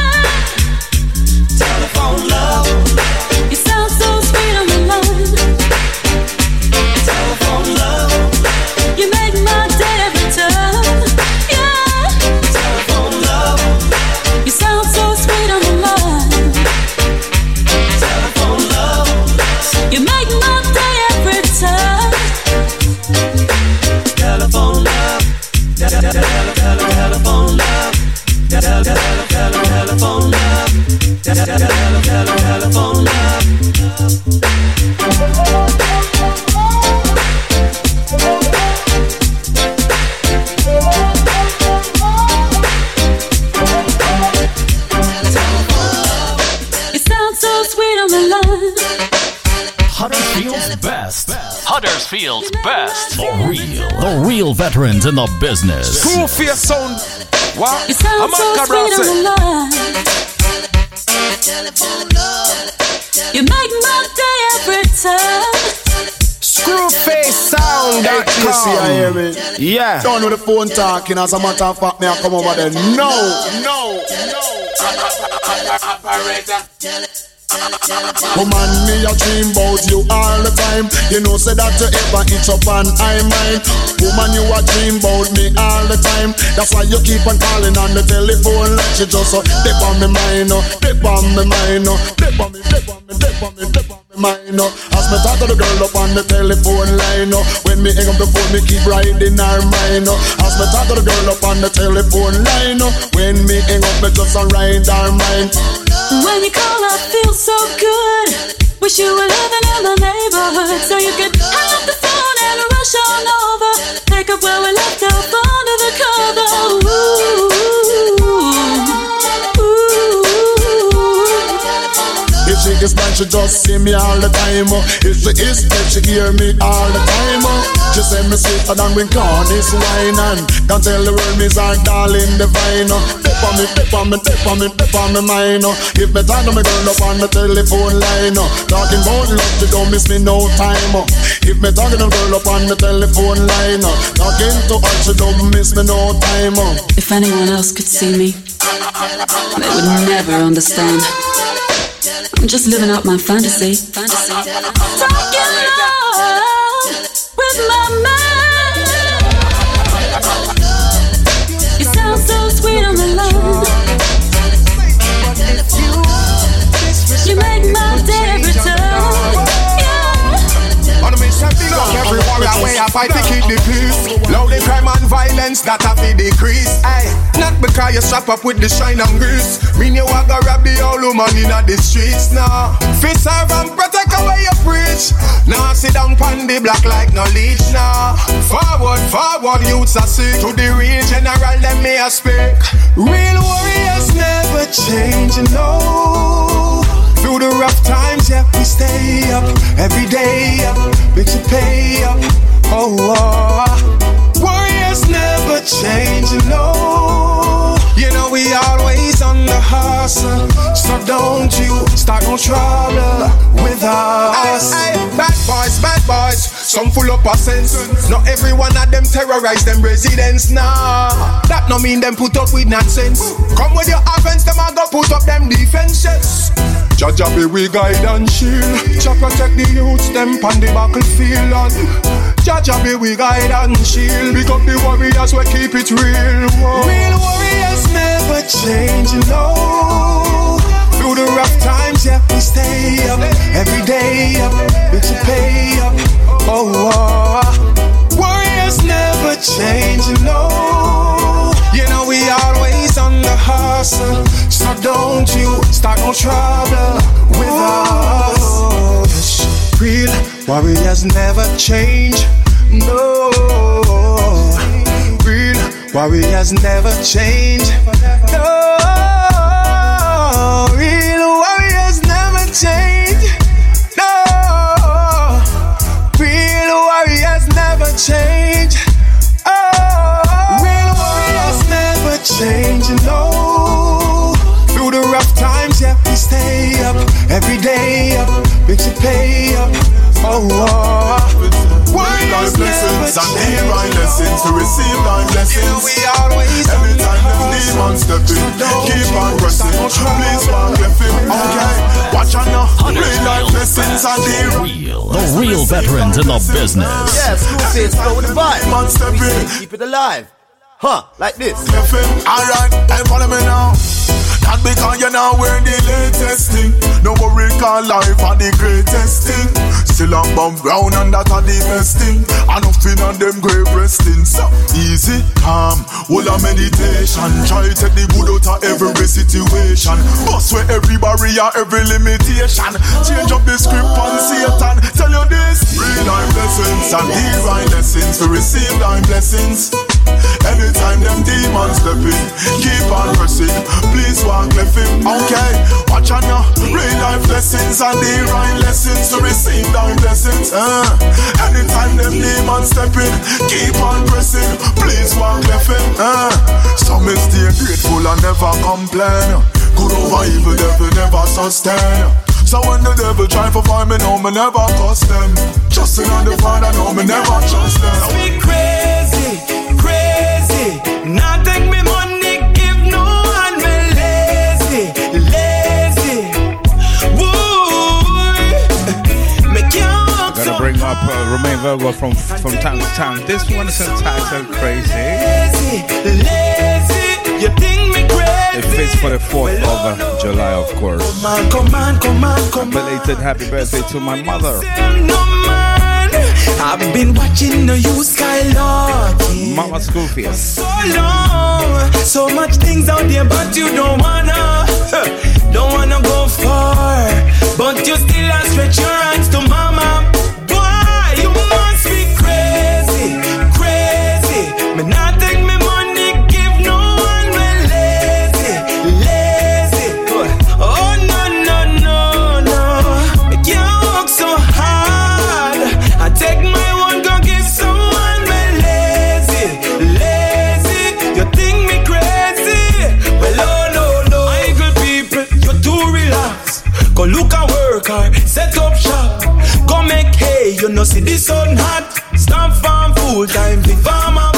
Huddersfield's best. The real, the real veterans in the business. Screw fear sound. What? You sound so sweet on the line. You make my day every time. Screwfacesound.com. Hey, hear me? Yeah. Don't know the phone talking. As a matter of fact, me I come over there. No, no, no. Operator. Oh Woman, me a dream about you all the time. You know, say that you ever itch up and I mind. Woman, you a dream about me all the time. That's why you keep on calling on the telephone like you just uh, so dip on me mind, uh, no, dip on me mind, uh, no, dip on me, dip on me, dip on me, dip on me mind, no. As me talk to the girl up on the telephone line, no. When me hang up the phone, me keep riding her mind, no. As me talk to the girl up on the telephone line, no. When me hang up, me just a ride her mind. When you call, I feel so good. Wish you were living in my neighborhood so you could hang up the phone and rush on over. Pick up where we left off under the ooh. If she mine, just see me all the time. Oh. If she is dead, she hear me all the time. Oh. She say me sweeter than when corn is wine and can tell the world me's our darling divine. Oh. Dip on me, dip on me, dip on me, dip on me mind. Oh. If me talk to me girl up on the telephone line, oh. talking about love, she don't miss me no time. Oh. If me talking to girl up on the telephone line, oh. talking to her, she don't miss me no time. If anyone else could see me, they would never understand. I'm just living out my fantasy. Fantasy. Talking love with my mind. Way I fight to keep the peace. Low the crime and violence that have to decrease Aye, Not because you strap up with the shine and grease. Mean you go rob the old woman in the streets now Fit serve and protect away your preach. Now sit down pon the block like no leech now Forward, forward youths are sick. To the real general let me speak. Real warriors never change you know through the rough times, yeah, we stay up every day up, makes you pay up. Oh, oh, warriors never change, you know. You know we always on the hustle, so don't you start no trouble with us. Aye, bad boys, bad boys, some full up of sense. Not every one of them terrorize them residents, nah. That no mean them put up with nonsense. Come with your offense, them a go put up them defenses. Jah Jah be we guide and shield. Jah protect the youths them pon the battlefield and Jah Jah be we guide and shield. Pick up the warriors we keep it real. Whoa. Real warriors never change, know. Through the rough times, yeah, we stay up every day up, makes you pay up. Oh, oh. warriors never change, you know. You know we always on the hustle, so don't you start no trouble with us. Real warriors never change, no. Real warriors never change, no. Change, no. Real warriors never change. Oh, real warriors never change, know. Through the rough times, yeah, we stay up every day up, makes you pay up. Oh, oh. Warriors blessings and divine lessons to receive thy blessings. we always Every time the demons step in, keep on pressing. Please walk left him. Okay, watch out now. Real life blessings and divine. Real, the real veterans in the business. Yes, Screwface, go with the vibe. Man step We say keep it alive. Huh, like this. Alright, hey, follow me now. That because you now wear the latest thing. No worry, call life are the greatest thing. Still on bomb ground and that a the best thing. Enough on them grave resting. So easy, calm, whole a meditation. Try take the good out of every situation. Bust where every barrier, every limitation. Change up the script on Satan. Tell you this, real life lessons and divine lessons to receive thine blessings. Anytime them demons step in, keep on pressing. Please walk left him. Okay, watch on now. Real life lessons and divine lessons to receive thine blessings. Uh, anytime them demons step in, keep on pressing. Please walk left him. Uh, some stay grateful and never complain. Good over evil, devil never sustain. So when the devil try to find me, no, me never trust them. Trusting on the Father, no, me never trust them. Crazy, crazy. Up uh, Romain Virgo from from time to time. This one is entitled Crazy. lazy, lazy. You think me crazy? It fits for the 4th of uh, July, of course. Belated happy birthday to my mother. I've been watching the you skylarking. Mama School so long. So much things out there, but you don't wanna, don't wanna go far. But you still stretch your hands to mama. The sun hot. Stop farm full time, big farm up.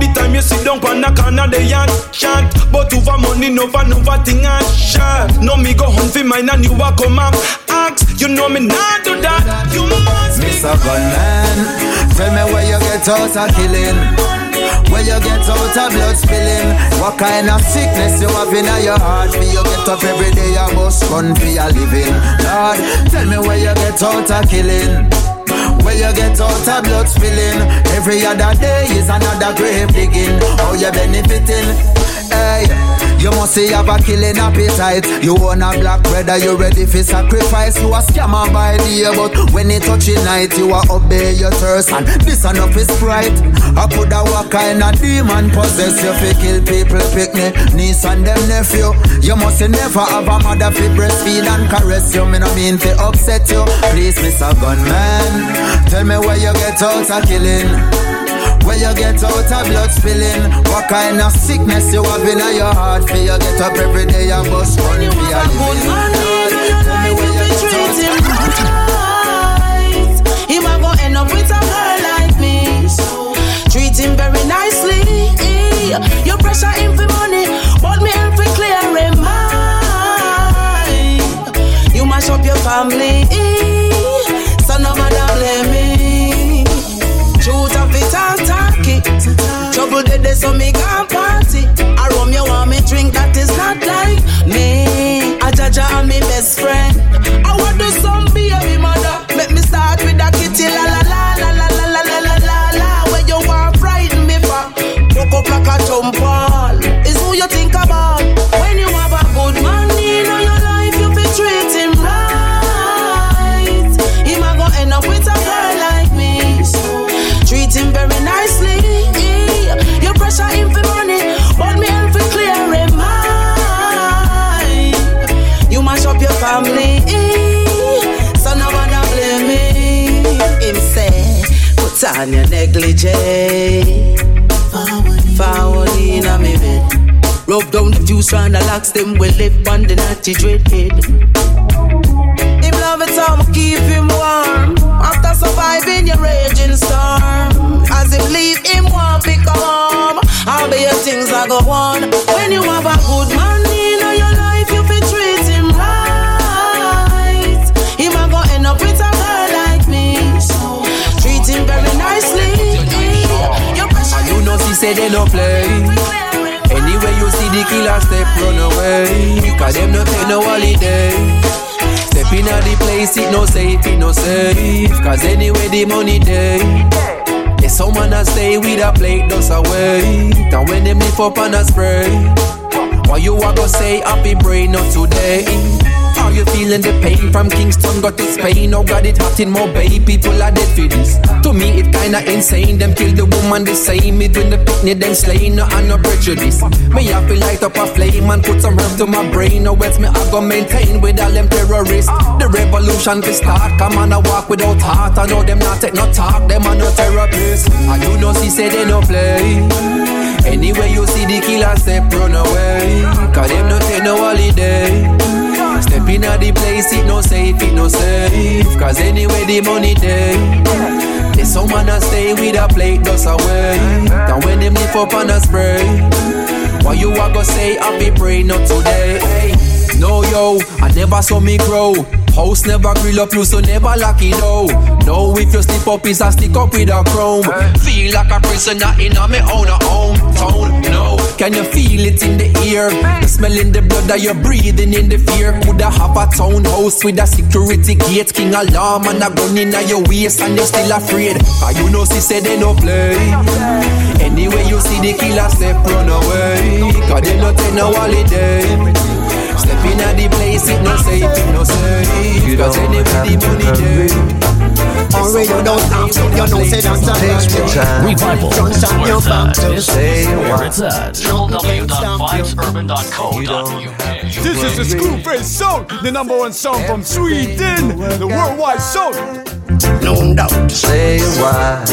The time you sit down on the corner, they yan chat. But over money, no for no thing and shot. No me go hunt for mine and you a come up ask. You know me not do that. You must be Mr. Gunman, tell me where you get out of killing. Where you get out of blood spilling. What kind of sickness you have in your heart? For you get up every day, you must run for your living. Lord, tell me where you get out of killing. Where you get out of blood spilling. Every other day is another grave digging. How you benefiting? Hey. You must say you have a killing appetite. You want a black brother, you ready for sacrifice. You a scammer by day, but when it touch touching night, you a obey your thirst. And this enough is pride. I could have what kind of demon possess you fi kill people, pick me, niece and them nephew. You must never have a mother fi breastfeed and caress you. Me no mean fi upset you. Please, Mr. Gunman, tell me where you get out of killing. Where you get out of blood spilling What kind of sickness you have in your heart? For you get up every day and bust one for your living. Tell me where you get out best friend. On your negligee. Forward in a me bed. Rub down the juice round the locks, them will live on the natty dread head. Him love it how keep him warm After surviving your raging storm As him leave him won't become home All be things I go on When you have a good man say they no play. Anyway you see the killer step run away. Cause them no take no holiday. Step Stepping at the place, it no safe, it no safe. Cause anyway, the money day. Yeah, someone a stay with a plate, does away. And when them lift up and a spray. Why you a go say happy brain not today? You feeling the pain from Kingston got to Spain? Oh God, it hot in Bay. People are dead for this. To me, it kinda insane. Them kill the woman the same. Me doing the picnic, then slain. No, and no prejudice. Me have to light up a flame and put some herbs to my brain. No, else me I go maintain with all them terrorists. The revolution to start. Come on, I walk without heart. I know them not take no talk. Them are no therapists. And you know, see, say they no play. Anyway, you see the killer step, run away. Cause them no take no holiday. Step in the place, it no safe, it no safe. Cause anyway, the money day. there. There's someone that stay with a plate, just away. Then when them lift up on a spray. Why you a go say I be pray not today? No yo, I never saw me grow. House never grill up you, so never lock it out. No, if you slip up, is a stick up with a chrome. Feel like a prisoner in a me own a hometown. No, can you feel it in the air? The smell in the blood that you're breathing in the fear. Coulda have a townhouse with a security gate, king alarm and a gun in your waist, and you're still afraid. Cause you know, she said they no play. Anyway, you see the killer step, run away. Cause they no take no holiday. Step in at the place, it no safe, it no safe. You Cause anybody money there. Already you don't have to, you don't say that's a Revival. Front on your back to say where it's at. www.vibes.urban.co.uk This is the Screwface Sound, the number one song from Sweden, the worldwide sound. No doubt. Say why.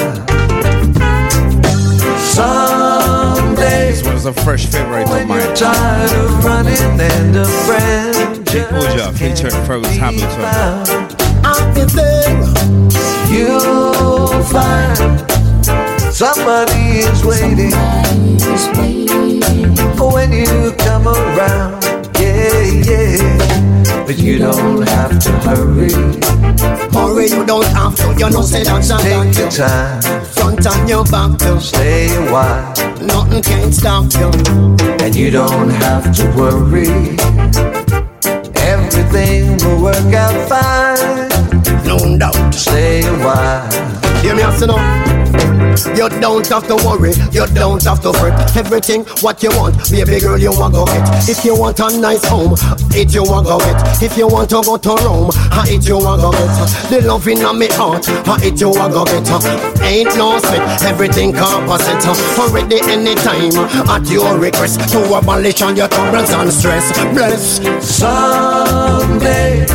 Someday. This was a fresh favorite of mine. Tired of running and a friend. Big Oja featuring Fergus Hamilton. I'll be there. You'll find somebody is waiting when you come around. Yeah, yeah. But you don't have to hurry. Hurry, you don't have to, you know, say that's a Take your time, Front on your back to stay a while, Nothing can stop you. and you don't have to worry. Everything will work out fine. No doubt. Stay a while. Hear me, say no. Oh. You don't have to worry, you don't have to fret. Everything what you want, baby girl, you want go get. If you want a nice home, it you want go get. If you want to go to Rome, ha, it you want go get. The love in my heart, ha, it you want go get. Ain't no sweat, everything composite. Already anytime, at your request, to abolish all your troubles and stress. Bless. Someday,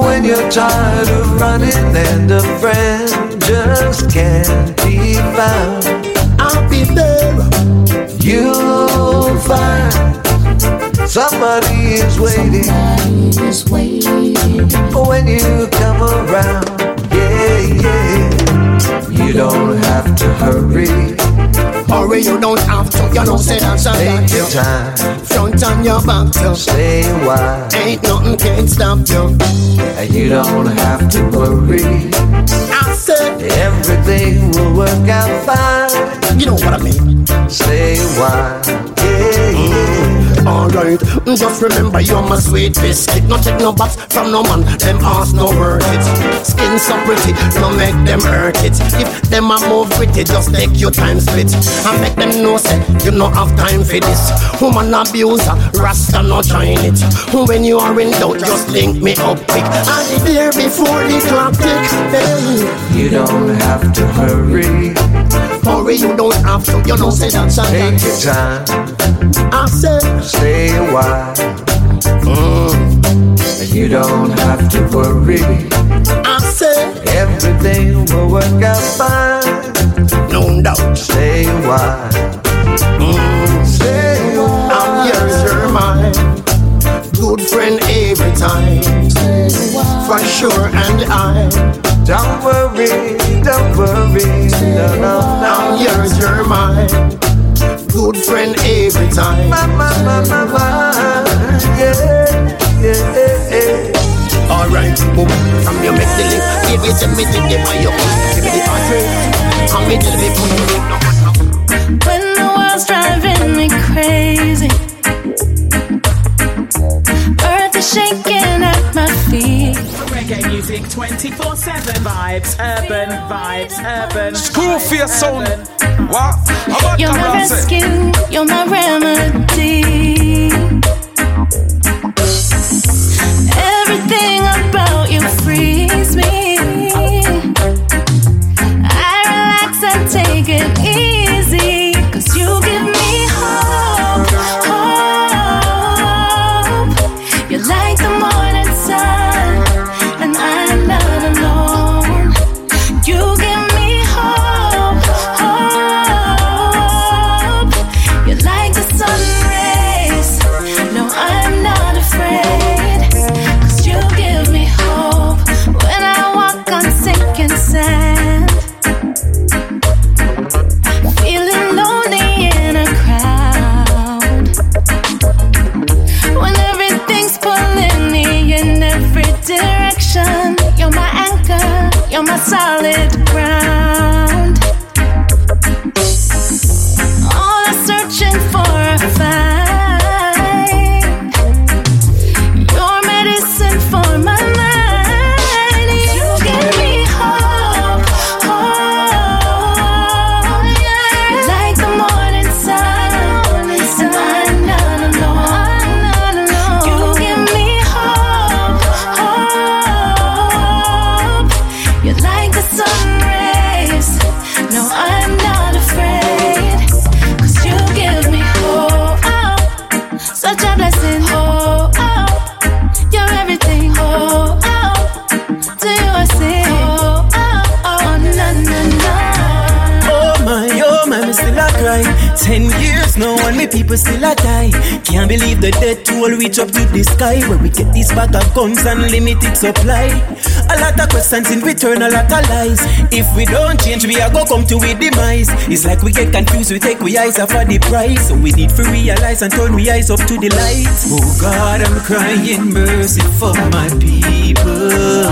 when you're tired of running and a friend just can't be found, I'll be there. You'll find somebody is waiting when you come around. Yeah, yeah. You don't have to hurry. Hurry, you don't have to, you know, say that's a Take your time, Front on your back to stay a while, Ain't nothing can stop you. and you don't have to worry. I said, Everything will work out fine. you know what I mean. Stay a while, yeah, yeah. Alright, just remember you're my sweet biscuit. No take no box from no man, them ass no worth it. Skin so pretty, no make them hurt it. If them a move it, just take your time split. And make them know say you no have time for this. Woman abuser, rasta no join it. Who when you are in doubt, just link me up quick. I'll be there before the clock tick. Hey. You don't have to hurry. Hurry, you don't have to, you know say that's a Take your time, I said, stay a while, oh. and you don't have to worry. I said, Everything will work out fine. no doubt. Stay a while, mm. stay a while. I'm yours, you're mine. Good friend every time. For sure, and I. Don't worry, don't worry, no, no, I'm no. yours, you're mine. Good friend every time. My, my, my, my, my, yeah, yeah, yeah. Alright, boom. From you make the link. Give it to me, the game on your Give me the address. I'm me tell me put the link. No, no. When the world's driving me crazy, earth is shaking at my feet. 24 7 vibes, urban vibes, urban. Screw for your sound. What? You're my rescue, you're my remedy. Everything about you frees me. I relax and take it easy. Guns and limited supply. A lot of questions in return, a lot of lies. If we don't change, we are go come to a demise. It's like we get confused, we take we eyes off of the price. So we need to realize and turn we eyes up to the light. Oh God, I'm crying mercy for my people.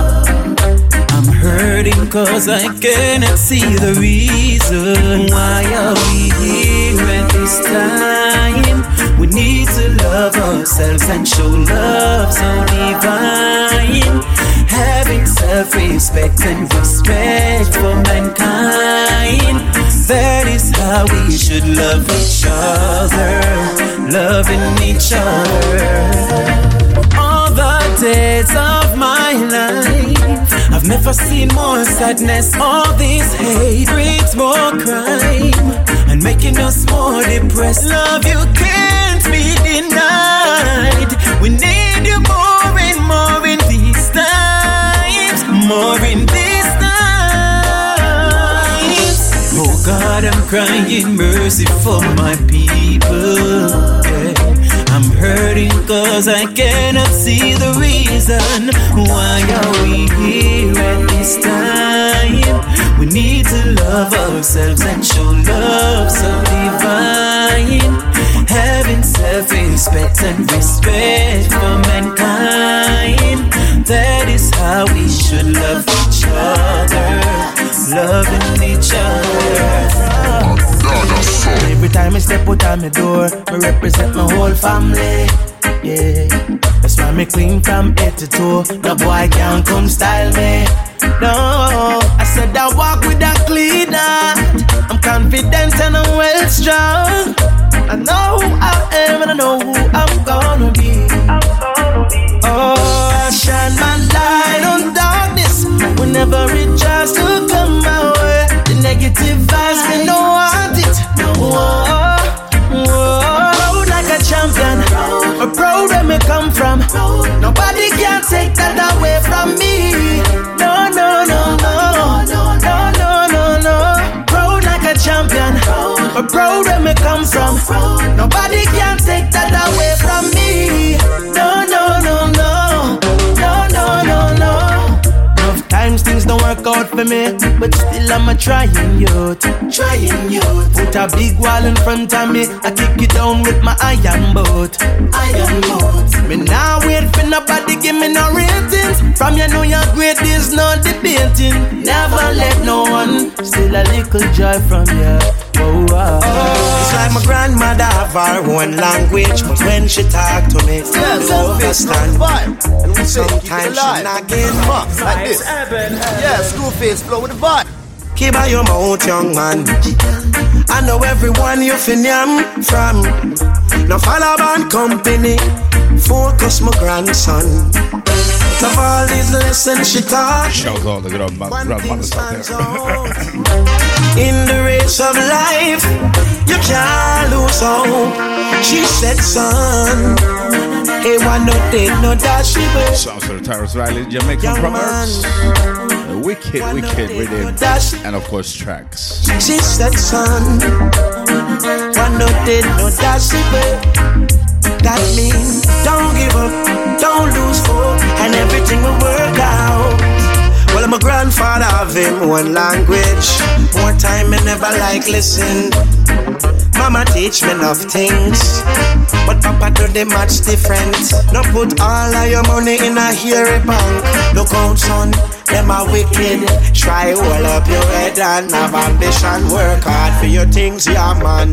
I'm hurting cause I cannot see the reason why are we here at this time. We need to love ourselves and show love so divine. Having self respect and respect for mankind. That is how we should love each other. Loving each other all the days of my life. I've never seen more sadness. All this hate breeds more crime and making us more depressed. Love you can't be denied. We need you more and more in these times. More in these times. Oh God, I'm crying mercy for my people. Yeah. I'm hurting cause I cannot see the reason why are we here at this time. We need to love ourselves and show love so divine. Having self-respect and respect for mankind. That is how we should love each other. Loving each other. Every time I step out on my door, I represent my whole family. Yeah, that's why me clean from head to toe. No boy can come style me. No, I said I walk with a clean heart. I'm confident and I'm well strong. I know who I am and I know who I'm gonna be. Oh, I shine my light on darkness whenever it tries to come my way. The negative vibes, me no want it. Whoa, whoa, like a champion. A proud where me come from. Nobody can take that proud where me come from. Nobody can take that away from me. No, no, no, no, no, no, no, no. Times things don't work out for me, but still I'm a trying youth. Trying youth. Put a big wall in front of me, I kick it down with my iron boat. Iron boat. Me now wait for nobody give me no ratings. From you know you're great, there's no debating. Never let no one steal a little joy from you. Whoa, whoa. It's like my grandmother have her own language, but when she talk to me, Yes, I understand. And we say, keep it Sometimes she alive. not get Fuck, like this. Yeah, school face flow with the vibe. Keep out your mouth, young man. I know everyone you fin yam from. Now follow band company. Focus, my grandson. Of all these lessons she taught. Shout out to the good man, grandmothers out there. In the of life, you can't lose hope. She said, son, hey, one no dead, no dash, she will. Sounds for the Tarrus Riley, Jamaican Proverbs. Uh, Wicked, wicked rhythm. And of course, tracks. She said, son, one no dead, no dash, she will. That means don't give up, don't lose hope, and everything will work out. Well, my grandfather have him one language. More time, me never like listen. Mama teach me enough things, but Papa do the much different. No put all of your money in a hairy bank. Look out, son, them are wicked. Try hold up your head and have ambition. Work hard for your things, yeah, man.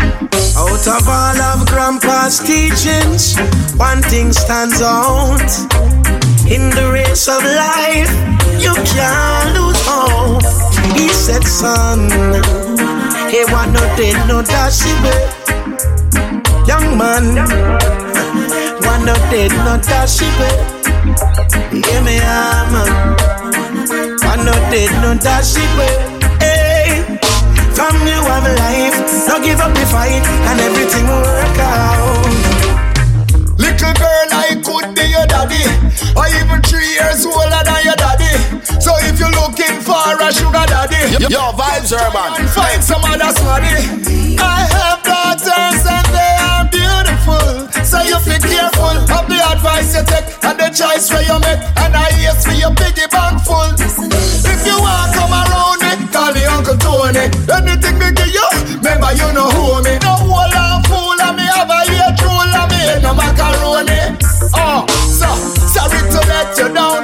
Out of all of Grandpa's teachings, one thing stands out. In the race of life, you can't lose hope. He said, son, he want no dead, no dash, it. Young man, want no dead, no dash, it, Hear me, man. Want no dead, no dash, it. Hey, from you have life, no give up the fight, and everything will work out. Little girl, I could be your daddy, or even three years older than your daddy. So if you're looking for a sugar daddy, your vibes urban. Find some other smarty. I have daughters and they are beautiful. So you be careful of the advice you take and the choice where you make. And I yes for your piggy bank full.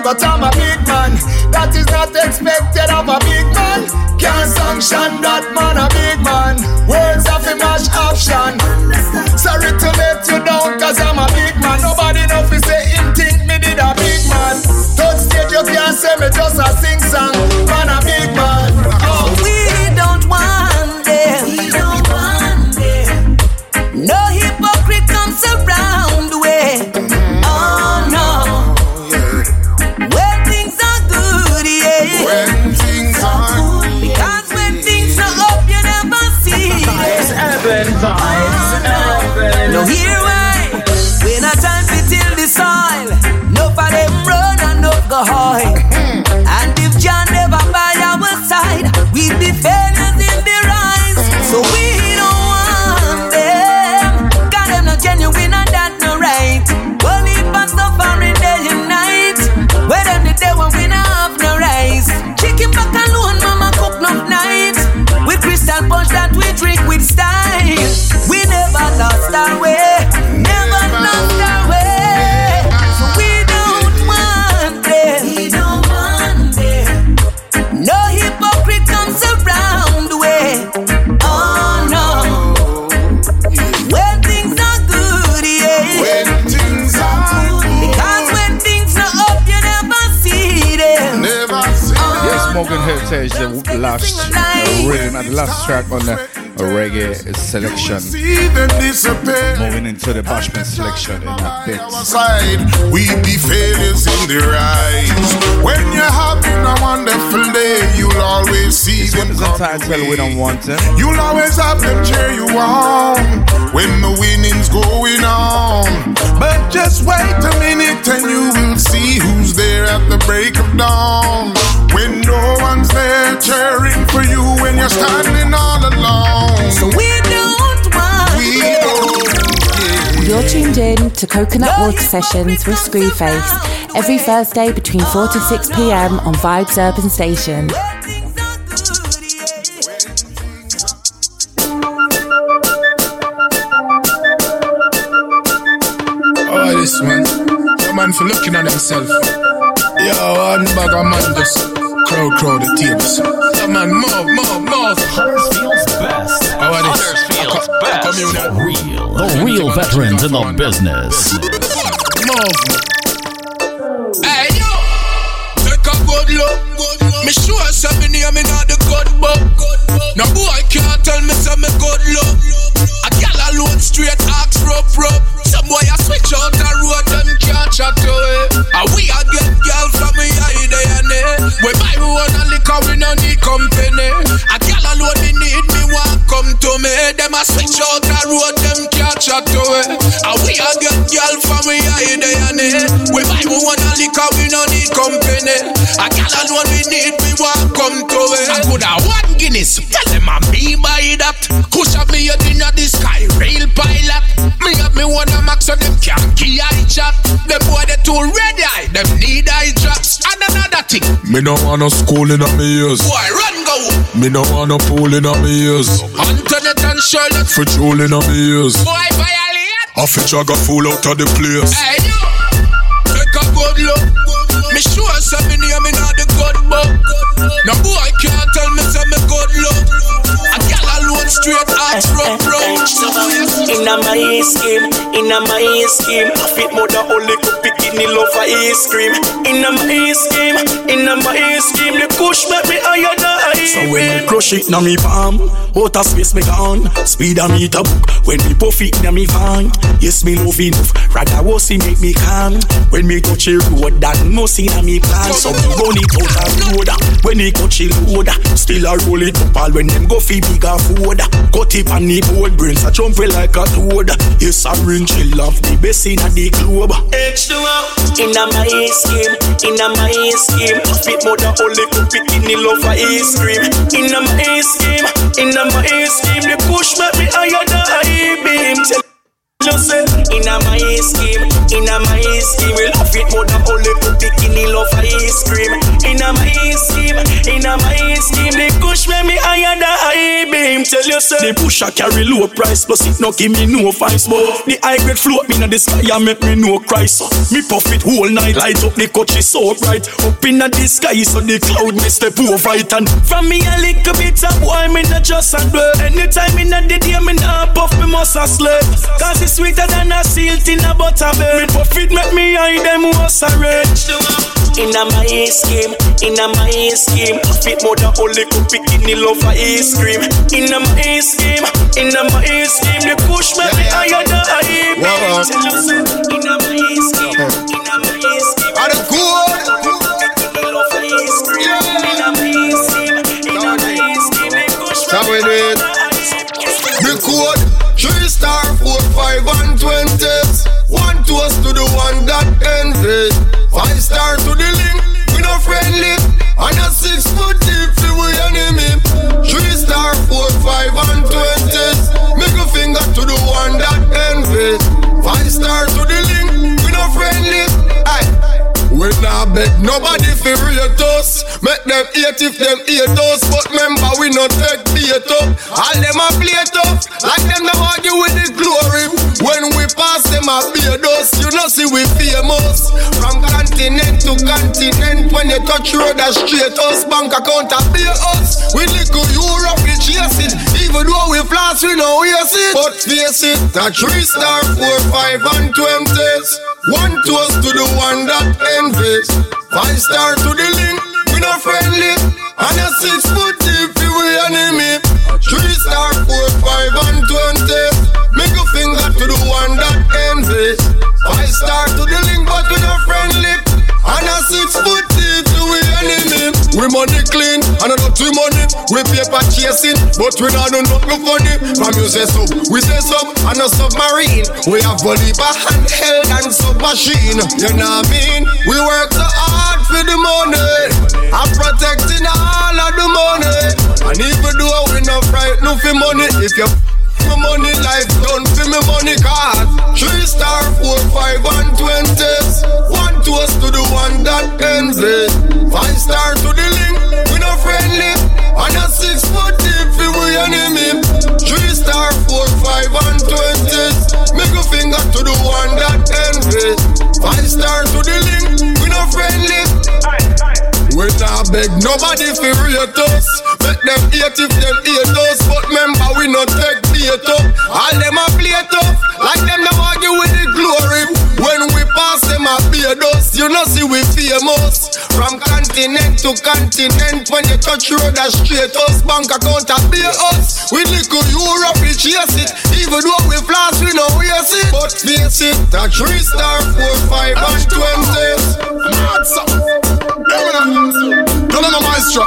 But I'm a big man. That is not expected of a big man. Can't sanction that man, a big man. Words of a mash option. Sorry to let you down, cause I'm a big man. Nobody know fi say him think me did a big man. Third stage, you can't say me just a sing song. Urban Heritage, the last uh, rhythm and the last track on the reggae selection. See them disappear. Moving into the Bashment selection in a bit. we be failures in the rise. When you're having a wonderful day, you'll always see them come. Title we don't want them. You'll always have them cheer you on when the winning's going on. But just wait a minute and you will see who's there at the break of dawn. When no one's there cheering for you when you're standing all alone. So we don't want We don't. You're tuned in to Coconut Water Sessions with Screwface every Thursday between 4 to 6 pm on Vibes Urban Station. Oh, this man. The man for looking at himself. Yo, one bag of man just crowd, crowd the tables. Yeah, man, move, move, move. Huddersfield's best. How are this? Huddersfield's Co- best. communal. Real. The real veterans in the business. Move. Hey yo, take a good look. Me sure say me name me not the good book. No boy can't tell me say me good look. A gal alone straight axe rope rope. Some boy a switch out the road them can't chat to it. And we a get girl from me eye day and day. We buy we one a liquor we no need company. A gal alone me need me want come to me. Them a switch out the road them can't chat to it. And ah, we a get girl from me eye day and day. We buy we one a liquor we no need company. A gal alone we need me want come to it. I could have one Guinness. Tell them I'm me buy that. Kush have me a dinner the sky rail pilot. Me have me one a max so them can't key eye chat. Them boy they too ready. Them need eye drops. And another thing. Me no want no school in my ears. Boy run go. Me no want no pool in my ears. Antoinette and Charlotte. For jewel in my ears. Boy violate. I fit I got full out of the place. Hey yo. Take a good look. Me sure say me name me not the good book. No boy I can't tell me say me good look. Alone straight ass rough rough. Inna my scheme, inna my scheme. I fit more than only could pick in the love for ice cream. Inna my scheme, inna my scheme. The push make me higher than I So when me crush it na me palm, outer space me gone. Speed a meter book. When me puff it na me van, yes me love enough. Rather was he make me calm. When me touch a road, that must in a me plan. So me run it out a road. When he touch a load, still a roll it up. All when them go fi bigger food. Cut it on the board, brains a jumping like a toad. Yes, I ring chill off the best in a the globe. H2O Inna my scheme, inna my scheme. Fit more than only could pick in the love for ice cream. Inna my scheme, inna my scheme. The push make me higher than I beam. You say, inna my scheme, inna my scheme. We love it more than only in the love ice cream. Inna my scheme, inna my scheme. The push make me higher than I beam. Tell you say, the push a carry low price, plus it no give me no fines. But the high grade float me in the sky and make me no cry. So me puff it whole night, light up the country so bright. Up in the sky, so the cloud me step over it. And from me a little bit of boy, me not just a blur. Anytime in the day, me not puff, me must a slur. Cause it's sweeter than a silt in a butterbird. Me puff it, make me eye them was a rich. Inna my scheme, inna my scheme. Fit more than only could pick in the love for ice cream. Inna my scheme, inna my scheme. The push me me higher than I Wow. Inna my scheme, inna my scheme. Are the good? Five star to the link. We no friendly. And a six foot deep fi we enemy. Three star four five and twenties. Make a finger to the one that envy. Five star to the link. We no friendly. Aye. We nah beg nobody fi rate us Make them hate if them hate us But remember we no take bait up All them a play tough Like them no argue with the glory When we pass them a beard us You know see we famous From continent to continent When you touch road a straight us. Bank account a pay us. We little Europe we chase it. Even though we floss we no waste it But face it A three star four five and twenties. One toast to the one that envies. Five star to the link We no friendly. And a six foot deep fi we enemy. Three star four five and twenty Make a finger to the one that envies Five star to the link but we no friendly. And a six foot deep fi we enemy. We money clean and a dirty money. We paper chasing but we not do nothing funny. From you say some, we say some And a submarine. We have Bolivar handheld and submachine. You know what I mean? We work so hard for the money. I'm protecting all of the money. And even though we no frightened for money. If you my money life done for me money card Three star, four, five and twenties. One toast to the one that envy Five star to the link, we no friendly. And a six foot deep fi we enemy. Three star, four, five and twenties. Make a finger to the one that envy Five star to the link, we no friendly we nah beg nobody fi rate us. Make them hate if them hate us, but remember we not take bait up. All them a play tough, like them no argue with the glory. When we pass them a beard us, you know see we famous. From continent to continent, when you touch road a straight us, bank account a pay us. We little Europe we chase it, even though we flash we no waste it. But face it, a three star, four, five, and twenty. Mad. No, no, no, maestro.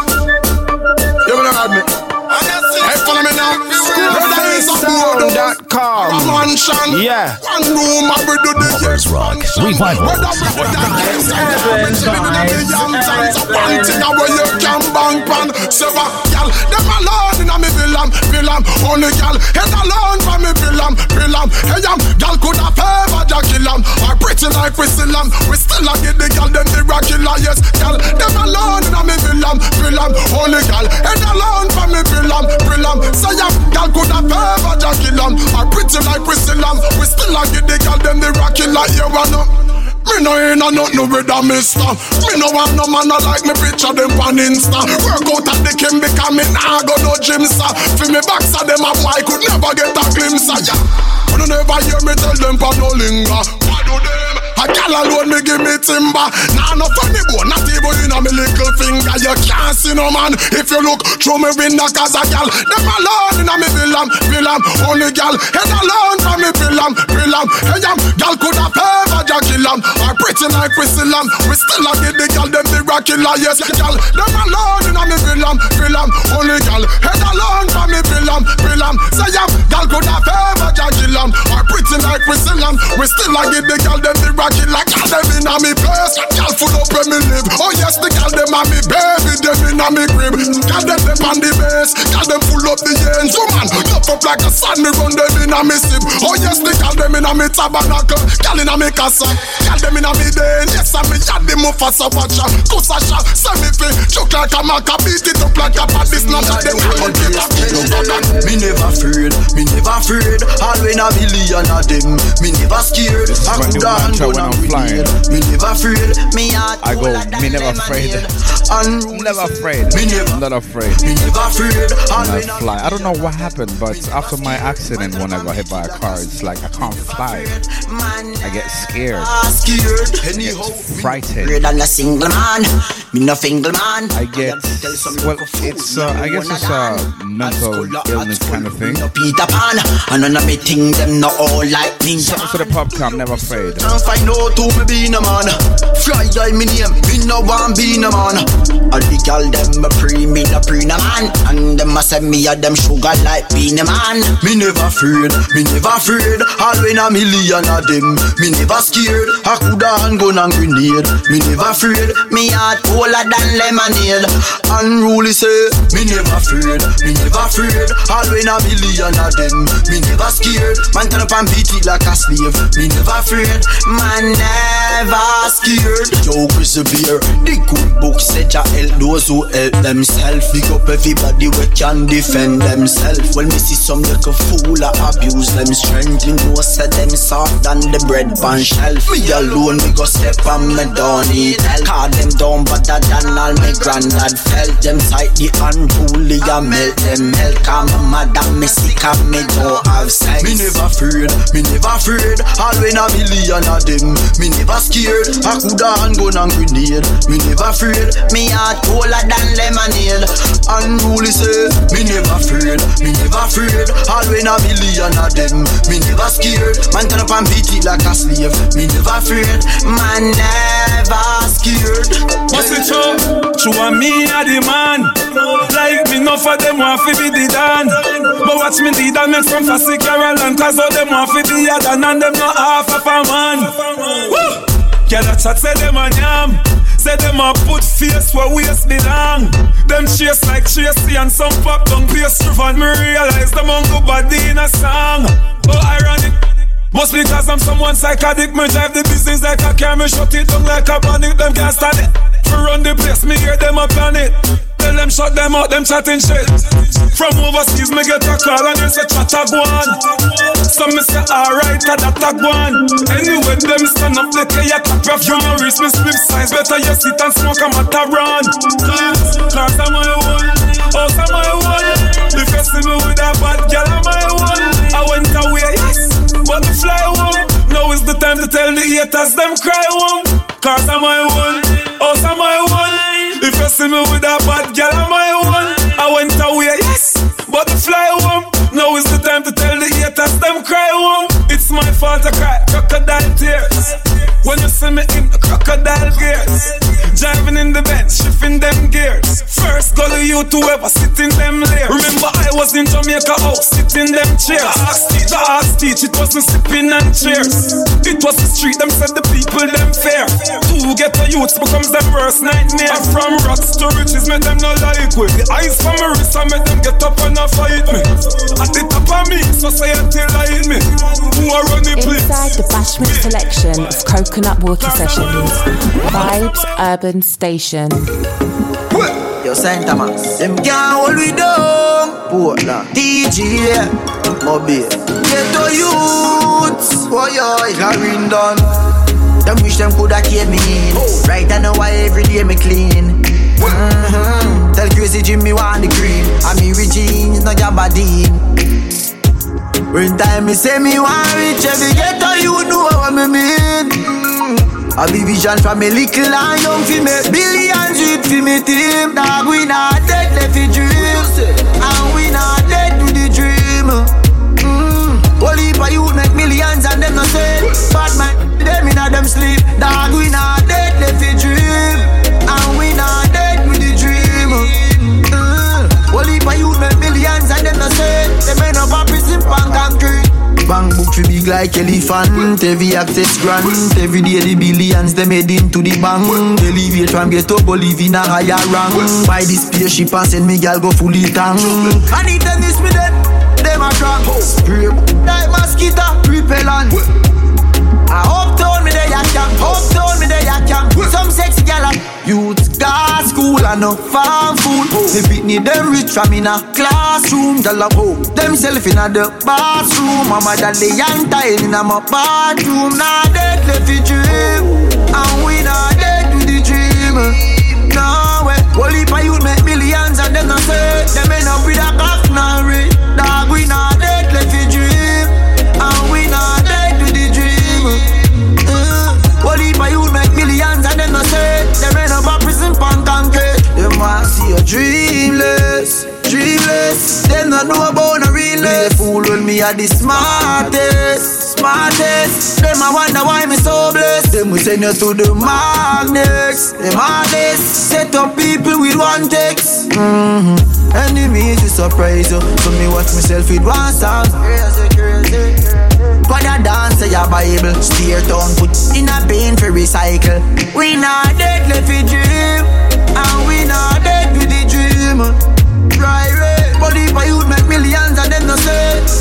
You will not admit. Hey, follow me now. Brother is a Sound.com. A mansion. Yeah. One room, I will do the Mothers Rock Revival. Whether we put that case and the rubbish, we do the young times. A one thing a where you can bank pan. Say y'all, them alone in a me villam, villam. Only y'all, head alone for me villam, villam. Hey, um, y'all could have ever ja kill 'em. Or pretty like we still am. We still a get the y'all, them the killer, yes. Y'all, them alone in me villam, villam. Only y'all, head alone for me villam, villam. Say um, y'all could have ever ja kill 'em. Or pretty like we still am. We still a get the y'all, them the killer, you wanna. Me no ain't a nothing with a mister. Me no want no man a like me picture them on Insta. Work out at the Kim because me nah go no gym sir. For me box of them a boy could never get a glimpse of ya You never hear me tell them for no linger Why do them? A gal alone me give me timber. Nah no funny boy not even in a me little finger. You can't see no man. If you look through me window cause a gal Them alone in a me villam, villam Only gal head alone for me villam, villam Hey um, gal could have ever ja kill 'em. Or pretty like am We still a get the gal them the killer. Yes gal them alone in a me villam, villam Only gal head alone for me villam, villam Say um, gal could have ever ja kill 'em Or pretty like we still am We still a get the gal them the killer Gal them in a me place Gal full up where me live. Oh yes the gal them a me baby Them in a me crib. Gal them them on the base. Gal them full up the ends. Oh, Woman up up like a sun Me run them in a me sip. Oh yes the gal them in a me tabernacle. Gal in a me casa. Gal them in a me den. Yes I me yard the Mufasa watcher Kusasha Send me fi. Choke like a maca Beat it up like a pad This not a them I Me never afraid, me never afraid. All when a million of them, me never scared. I When could the have mantra when and I'm flying, Me never afraid, me heart I go, me never afraid. Never afraid. I'm not afraid. Me never afraid. When I fly. I don't know what happened, but after my accident when I got hit by a car, it's like I can't fly. I get scared. scared. I get frightened. Than a single man. Me no single man. I get well. It's uh, I guess it's a mental illness kind of thing. Peter Pan, and none of me think them not all like me. Something for the pop I'm never afraid. Can't find no who me be no man. Fly guy me name, me no want be no man. All the gal them a pre, me no pre no man. And them a say me a them sugar like be no man. Me never afraid, me never afraid. All when a million of them, me never scared. I coulda hand gun and grenade. Me never afraid, me heart colder than lemonade. Unruly say, me never afraid, me never afraid. All when a million of them, me never scared. Man turn up and beat it like a slave. Me never afraid, man never scared. Yo, persevere. The good book said ya help those who help themselves. Pick up everybody we can defend themselves. When me see some little fool a abuse them strength, you know say them soft than the bread pan shelf. Me alone, me go step on me don't hell. Call them down better than all me granddad felt. Them tight the unruly a melt them melt. My madam me sick and me don't have sex. Me never afraid, me never afraid. All when a million of them, me never scared. I coulda hand gun and grenade. Me never afraid, me heart colder than lemonade. Unruly afraid. All when a million of them, me never scared. Man turn up and beat it like a slave. Me never afraid, man never scared. What's it true? True and me a the man. Like me, no for them want fi be the dan. But watch me and make from Fassi Caroline. Cause all them want fi be a dan and them not half of a man. Woo! Girl a chat say them a yam. Say them a put face where waist belong. Them chase like Tracy and some pop down place. And me realize them on go body in a song. Oh ironic. Must because I'm someone psychotic. Me drive the business like a car, me shut it down like a panic. Them can't stand it. For run the place, me hear them a plan it. Tell them shut them out, them chatting shit. From overseas, me get a call and they say chat a go on. Some me say alright, a that a go on. Anyway, them stand up, play a clap rough. You know, wrist me split size, better you sit and smoke a matter run. Cause I'm my one, oh, I'm my one. See me with a bad girl, I'm my one. Fly home. Now is the time to tell the haters them cry home. Cause I'm my one, oh, I'm my one. If you see me with a bad girl, I'm my one. I went away, yes, but the fly home. Now is the time to tell haters them cry home. It's my fault I cry crocodile tears. When you see me in the crocodile gears, driving in the Benz, shifting them gears. First go to you to ever sit in them layers. Remember I was in Jamaica house, sitting them chairs. The ass teach, it wasn't sipping and cheers. It was the street, them said the people them fair. Two ghetto youths becomes them worst nightmare. I'm from rocks to riches, make them no like with the eyes from my wrist, I make them get up and a fight me. At the top of me, society like me. Who are running place? Inside the Bashment selection of Coconut water Sessions, Vibes Urban Station. Yo, Saint Thomas. Them can't hold we down. Portland. DJ. Mobile. Ghetto youths. Oh, yo, it's done. Them wish them coulda kept me in. Right I know why every day me clean. Mm-hmm. Tell crazy Jimmy want the green. I mean with jeans, no Jabadine. When time me say me want rich, every ghetto you know what me mean. I be vision from me little and young fi make billions with fi me team. Dog we not dead left fi dream, and we not dead to the dream. Mm. Heap of youth make millions and them no say Bad man, them inna them sleep Dog, we not dead, left fi dream And we not dead with the dream mm. Heap of youth make millions and them no say Them end up pan concrete Bank book fi big like elephant. Every access grant. Every day the billions them head into the bank. Elevate from ghetto but live in a higher rank. Buy this spaceship and send me gal go fully tank. Them this me dead them a drunk Spray like mosquito repellent I uptown me there ya can. Uptown me there ya can. Some sexy gal a Youth gas school and no farm food. Oh. The Whitney them rich from in a classroom. Gal a hoe oh, Themself in a the bathroom. Mama daddy young time in a my bathroom. Nah dead left the dream. And we not dead with the dream. No way Whole heap of youth make millions and them not say. Them end up with a cock now are the smartest, smartest. Them a wonder why me so blessed. Them we send you to the magnets the hardest Set up people with one text. Mm-hmm. Enemies will surprise you So me watch myself with one song Crazy, crazy, God a dance say your Bible. Steer down put in a bin for recycle. We not dead left a dream. And we not dead with the dream. Right, right. But if I youth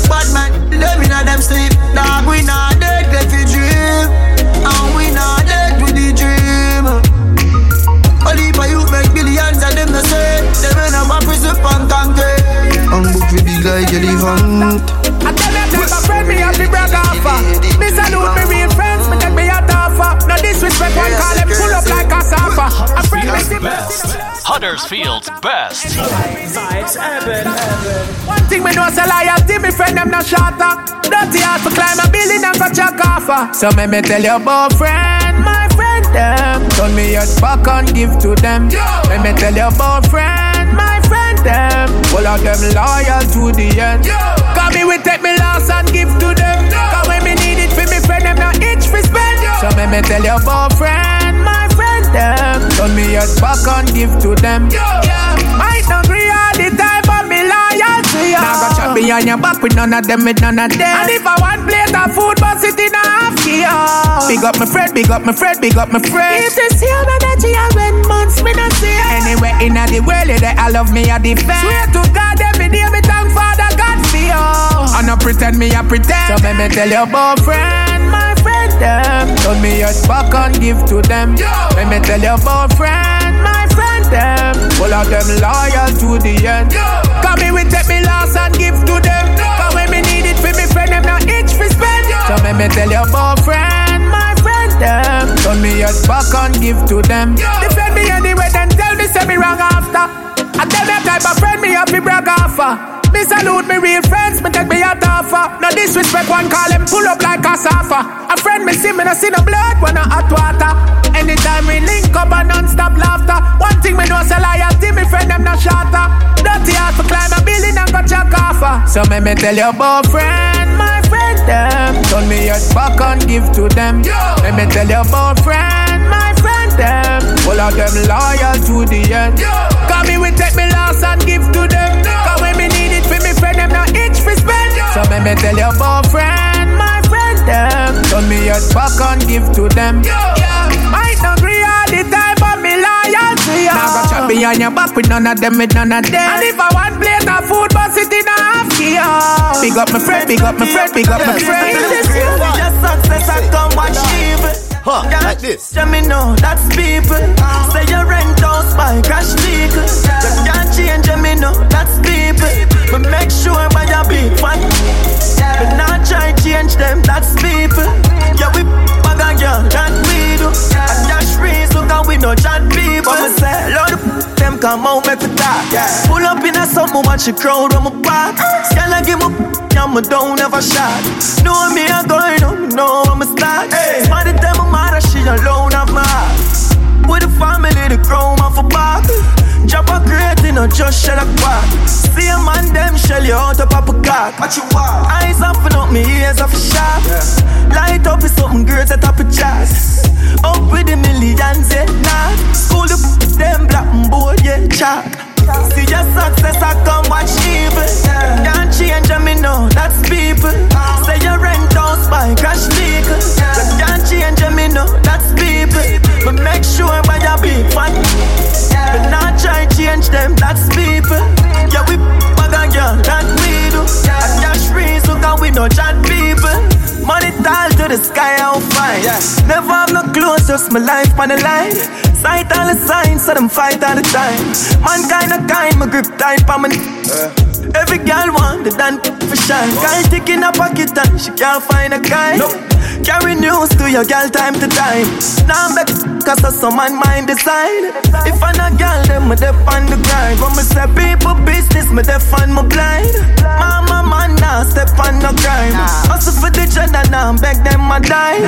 Bad man, them in a them sleep Dog, we not dead left a dream And we not dead with the dream But if I youth make millions and them no say Them in a prison pan concrete And book we big like elephant I tell them take a friend, me have the brag offer. Me salute me real friends, me take me a offer. No disrespect, one call them pull up like a sofa. A friend me see Best. Huddersfield's best. One thing me know say loyalty, me friend them no shatter. Dirty hard to climb a building and go check offer. So me me tell your boyfriend, my friend them. Turn me your back and give to them. Let me tell your boyfriend, my friend them. All of them loyal to the end. Cause me we take me loss and give to them. Cause when me need it for me friend them not itch for spend. So me me tell your boyfriend, my friend them. Turn me your back and give to them. Yeah, might not agree all the time, but me loyal to you. Now go chat behind your back with none of them, with none of them. And if I want plate of food, but sit in a half key. Big up my friend, big up my friend, big up my friend. If the same energy I when months me not see Anywhere in the world, that I love me, I defend. Swear to God, every day me thank Father God for you. I no pretend me, I pretend. So let me tell your boyfriend, friend, them. Told me your back and give to them. Let me tell your boyfriend, my friend, them. All of them loyal to the end. Come me, we take me loss and give to them. Come when me need it for me friend, them not itch for spend. So let me tell your boyfriend, my friend, them. Turn me your back and give to them. Defend me anyway, then tell me say me wrong after. I tell them type of friend me have to brag offer. Me salute me real friends, me take me a offer. No disrespect, one call him pull up like a sofa. A friend me see me no see no blood, when I hot water. Anytime we link up and non-stop laughter. One thing me know say loyalty, me friend them not shatter. Dirty heart for climb a building and go check offer. So me me tell your boyfriend, my friend them. Turn me your back and give to them. Let me tell your boyfriend, my friend them. All of them loyal to the end. Come me we take me loss and give to them. Spend. So me me tell your boyfriend, my friend them. Turn me your back and give to them. Yeah, might not agree all the time, but me loyal to you. Now go chat behind your back with none of them, with none of them. And if I want plate of food, but sit in a half key. Big up my friend, big up my friend, big up my friend. Just success, I come watch evil. Huh, like this. Let me know that's people. Say your rent house by crash vehicle. You can't change me know that's people. But make sure by your big fan. But not try change them, that's people. Yeah, we bag a girl, that we do. And free, so can we no chat people. But say, Lord, them come out, make we talk. Pull up in a summer, watch the crowd on my back. Scale and give me, yeah, me don't ever shot. Know me, I going on, know I'm a start. Smarty tell my mother, she alone of my. With the family, the chrome off a back. Drop a crate in a just shell a quack. See a man, them shell you out up up a cock. What you want? Eyes up and up, me ears off sharp. Light up is something great at top of chest. Up with the millions, yeah, nah. School the them black and boy, yeah, chalk. See your success, I come watch evil. Can't change me, no, that's people. Say your rent house by crash vehicle. Can't change me, no, that's people. But make sure by your big fan. But not try change them, that's people. Yeah, we bag a girl, that we do. And cash free, so can we no chat people. Money tall to the sky, I'll find. Never have no clothes, just my life on the line. Sight all the signs, so them fight all the time. Mankind a kind, my grip tight on my. Every girl want the dance for shine. Girl tick in a pocket and she can't find a kind. Carry news to your girl time to time. Now I'm back cause of some man mind design. If I'm a girl, then me def on the grind. When me say people business, me def on my blind. Mama man now step on the crime. Hustle for the gender now, beg them a die.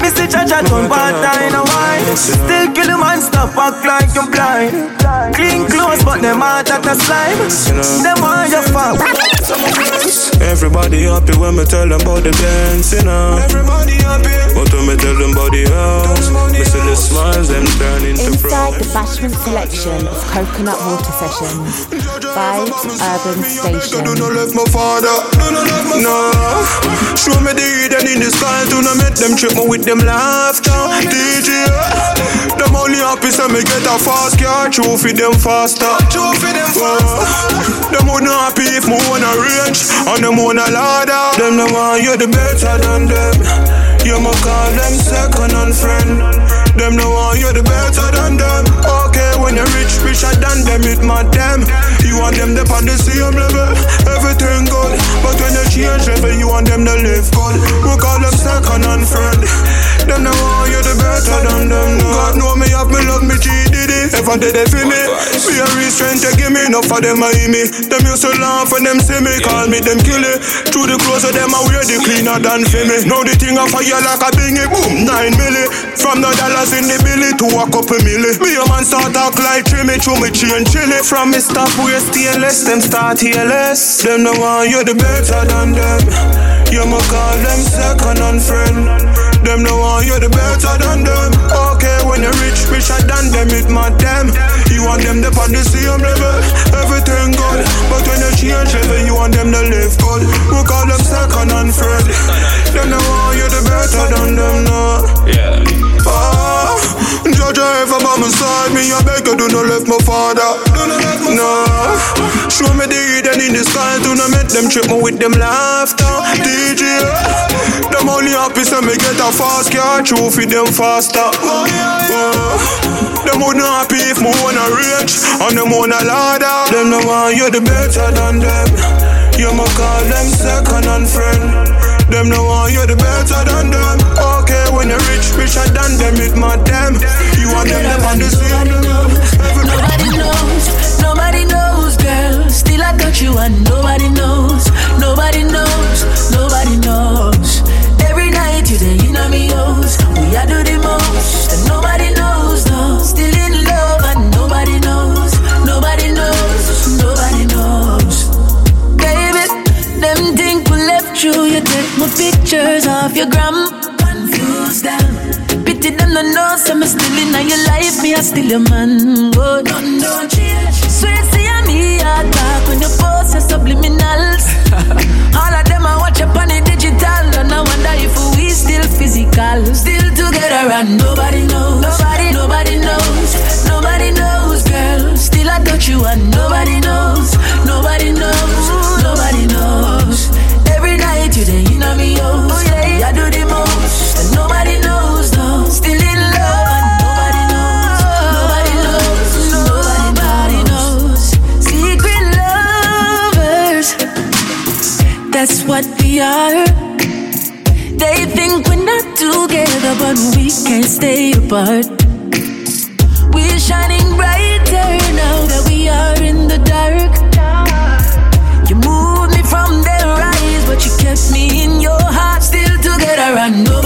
Missy Jaja turn part time a wine. Still kill a man, stop act like you're blind. Clean clothes, but them heart at a slime. Them want your fuck. Everybody happy when me tell them about the dance, you know. Everybody happy. But when me tell them about the house, me see the smiles them turn into Inside the Bashment selection of Coconut Water Sessions, Vibes Urban Station. No left my father, no no left my no. Show me the hidden in the sky, to not make them trip me with them laughter. DJ, them only happy so me get a fast car, true for them faster. True for them faster. Them would not happy if me wanna range, and them wanna ladder. Them no want you the better than them. You ma call them second and friend. Them no want you the better than them. Okay, when you rich, richer than them, it mad them. You want them to on the same level, everything good. But when you change level, you want them to live good. We call them second and friend. Them no want you the better than them. God know me have me love me G Diddy. Did it for me? Me a real strength you give me, enough for them I me. Them used to laugh when them see me, call me them kill it. Through the clothes of them I wear the cleaner than for me. Now the thing I fire like a bingy, boom, nine milli. From the dollars in the billy to a couple milli. Me a man start talk like trimmy, through me chain chilly. From me stop we stainless, them start heelless. Them no want you the better than them. You ma call them second and friend. Them no want you the better than them. Okay, when you're rich, richer than them, it mad them. You want them to on the same level, everything good. But when you change level, you want them to live good. We call them second and friend. Them no want you the better than them, no. Yeah. Judge ever by my side, me I beg you do not left my father. Do No, show me the hidden in the sky to not make them trip me with them laughter. DJ, them only happy so me get a fast car, true for them faster. Uh, them would not happy if me wanna rich and them wanna ladder. Them no want you the better than them. You ma call them second and friend. Them no want you the better than them. Okay, when you're rich, richer than them, it mad them. You want them, them on the same level. Nobody knows, nobody knows, girl. Still I got you and nobody knows, nobody knows, nobody knows. Every night you day in me house, we are do the pictures off your gram, confuse them. Pity them no know, say me still in your life, me I still your man. Oh, don't, don't change. Swear see me attack when you post your subliminals. *laughs* All of them I watch up on the digital, and I wonder if we still physical, still together, and nobody knows, nobody, nobody knows, nobody knows, girl. Still I got you, and nobody knows, nobody knows, are. They think we're not together, but we can't stay apart. We're shining brighter now that we are in the dark. You moved me from their eyes, but you kept me in your heart. Still together, and nobody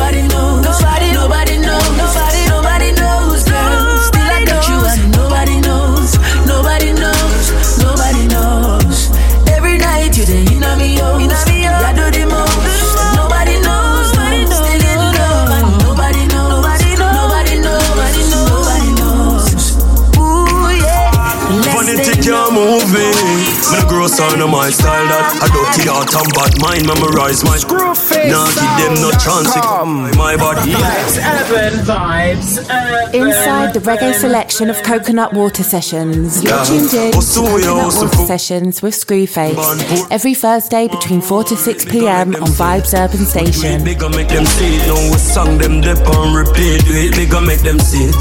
Me the grow sound of my style that I dirty heart and bad mind memorize my screw face. Now give them no chance. to My body. Vibes, urban vibes, urban Inside the reggae selection of Coconut Water Sessions, you're Yeah. tuned in to Coconut Water Sessions with Screwface every Thursday between 4 to 6 pm on Vibes Urban Station. Bigger make them see it. Now we song them dip on repeat. Do it bigger make them see it.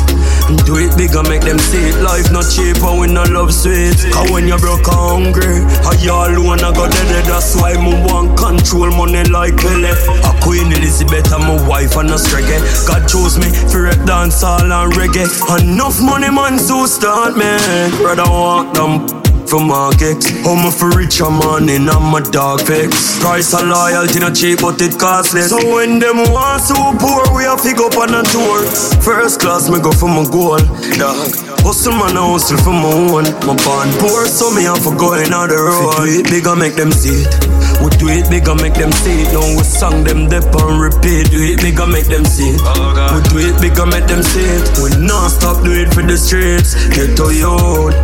Do it bigger make them see it. Life not cheap and we not love sweet. Cause when you broke and hungry, I you alone I got dead. That's why me want control money like Pele. A Queen Elizabeth and my wife and a reggae. God chose me for rap dance all and reggae. Enough money man so start man. Brother walk them for market. Home for richer man in I'm a dog fix. Price of loyalty not cheap, but it costly. So when them want so poor, we have to go up on a tour. First class, me go for my goal. Dog. Hustle man, I hustle for my own. My band poor, so me have to go the road. We do it bigger, make them see it. We do it bigger, make them see it. Now we song them dip on repeat. Do it bigger, make them see it. we do it bigger, make them see it. We non stop do it for the streets. Get to you.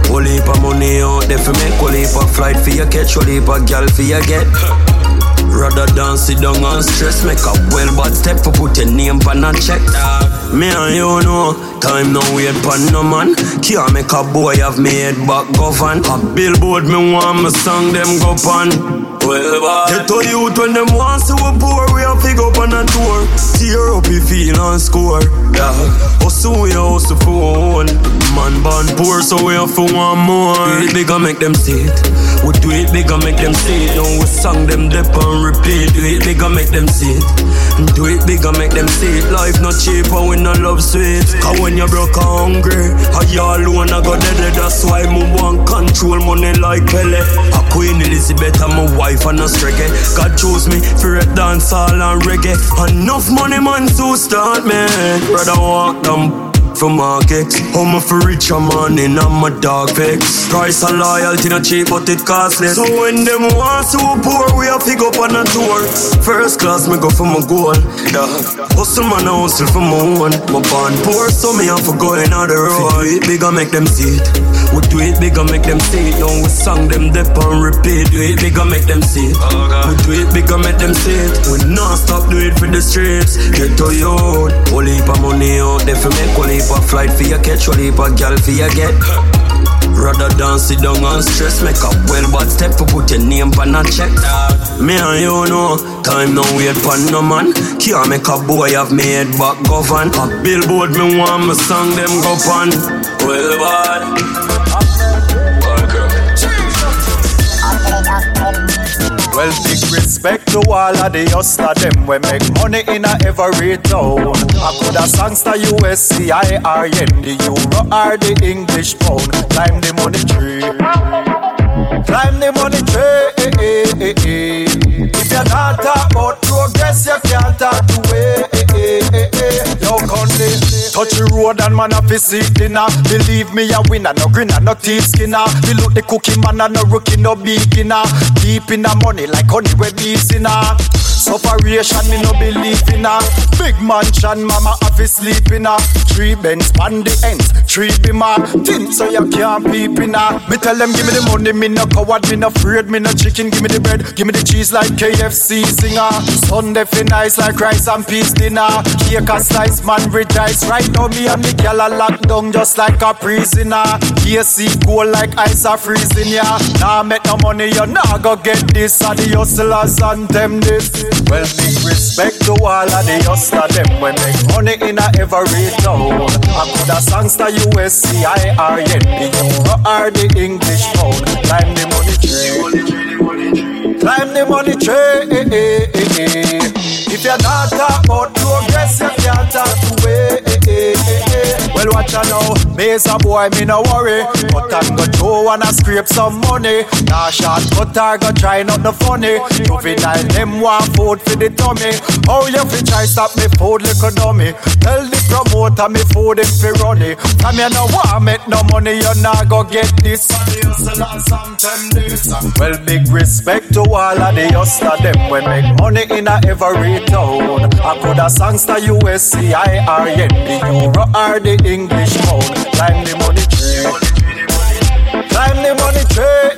Whole heap of money out there for make. Whole heap of flight for you catch. Whole heap of gal for you get. Rather than sit down and stress, make up well bad step for put your name pan a check. Me and you know, time no wait pan no man. Can't make a boy have me head back govern. A billboard me want me song them go pan. Well, bad. Get to youth when them want to we poor, we have to go on a tour. Tear up your feel and score. Yeah. Hustle we hustle for one. Man born poor, so we have for one more. Do it bigger, make them see it. We do it bigger, make them see it. Now we song them dip and repeat. Do it bigger, make them see it. Do it bigger, make them see it. Life not cheap, and we love sweet. Cause when you broke and hungry, how you alone I got dead. That's why me want control money like Pele. A Queen Elizabeth and my wife and a reggae. God chose me for rap dance all and reggae. Enough money man to start man. Brother walk them for market. Home for richer man in I'm a dog fix. Price of loyalty not cheap, but it costly. So when them want so poor, we have to go up on a tour. First class, me go for my goal. Dog. Hustle man, I hustle for my own. My band poor, so me have to go in on the road. Do it bigger, make them see it. We do it bigger, make them see it. Now we song them dip on repeat. Do it bigger, make them see it. We do it bigger, make them see it. We non stop do it for the streets. Get to you out. Whole heap of money out there for make. Whole heap of flight for your catch. Heap of gal for your get. Rather than sit down and stress, make up well, but step to put your name on a check. Me and you know, time no wait for no man. Can't make a boy have head back govern. A billboard me want my song them go pan. Well, bad. Well, big respect to all of the hustler them we make money in a every town. I could a songster USC, IRN, the Euro or the English pound. Climb the money tree. Climb the money tree. If you're not talk about progress, you can't talk to way. Eh, eh, eh, Yo, country, touch the road and man a fi see dinner. Believe me, a winner, no grinner, no thief skinner. We look the cookie man and no rookie, no beginner. Deep in the money like honey we bees in her. Sufferation, me no believe in her. Big mansion, mama have to sleep in her. Three bends on the ends, three bimmer. Thin so you can't peep in her. Me tell them give me the money, me no coward, me no afraid, me no chicken. Give me the bread, give me the cheese like KFC Zinger. Sunday fi nice like rice and peas dinner. Cake a slice, man rejoice. Right now me and the gyal a lock down just like a prisoner. AC cold like ice a freezing ya. Nah make no money, you nah go get this. And the hustlers and them this. Well, big respect to all of the hustler them when make money in a every town. I could a songster USC, IRN, the Euro or the English pound. Climb the money tree. Climb the money tree. If you're not about progress, you can't talk to way. Well, watch out now, me is a boy, me no worry. But I'm go throw and I scrape some money. Nah, shot, but I go try not the funny. Juvenile, them want food for the tummy. How oh, you fi try stop me food, little dummy? Tell the promoter me food if fi run it. Come here, no want make no money, you not go get this. Well, big respect to all of the hustler them when make money in a every town. I could a songster USC, the English pound. Climb the money tree. Climb the money tree.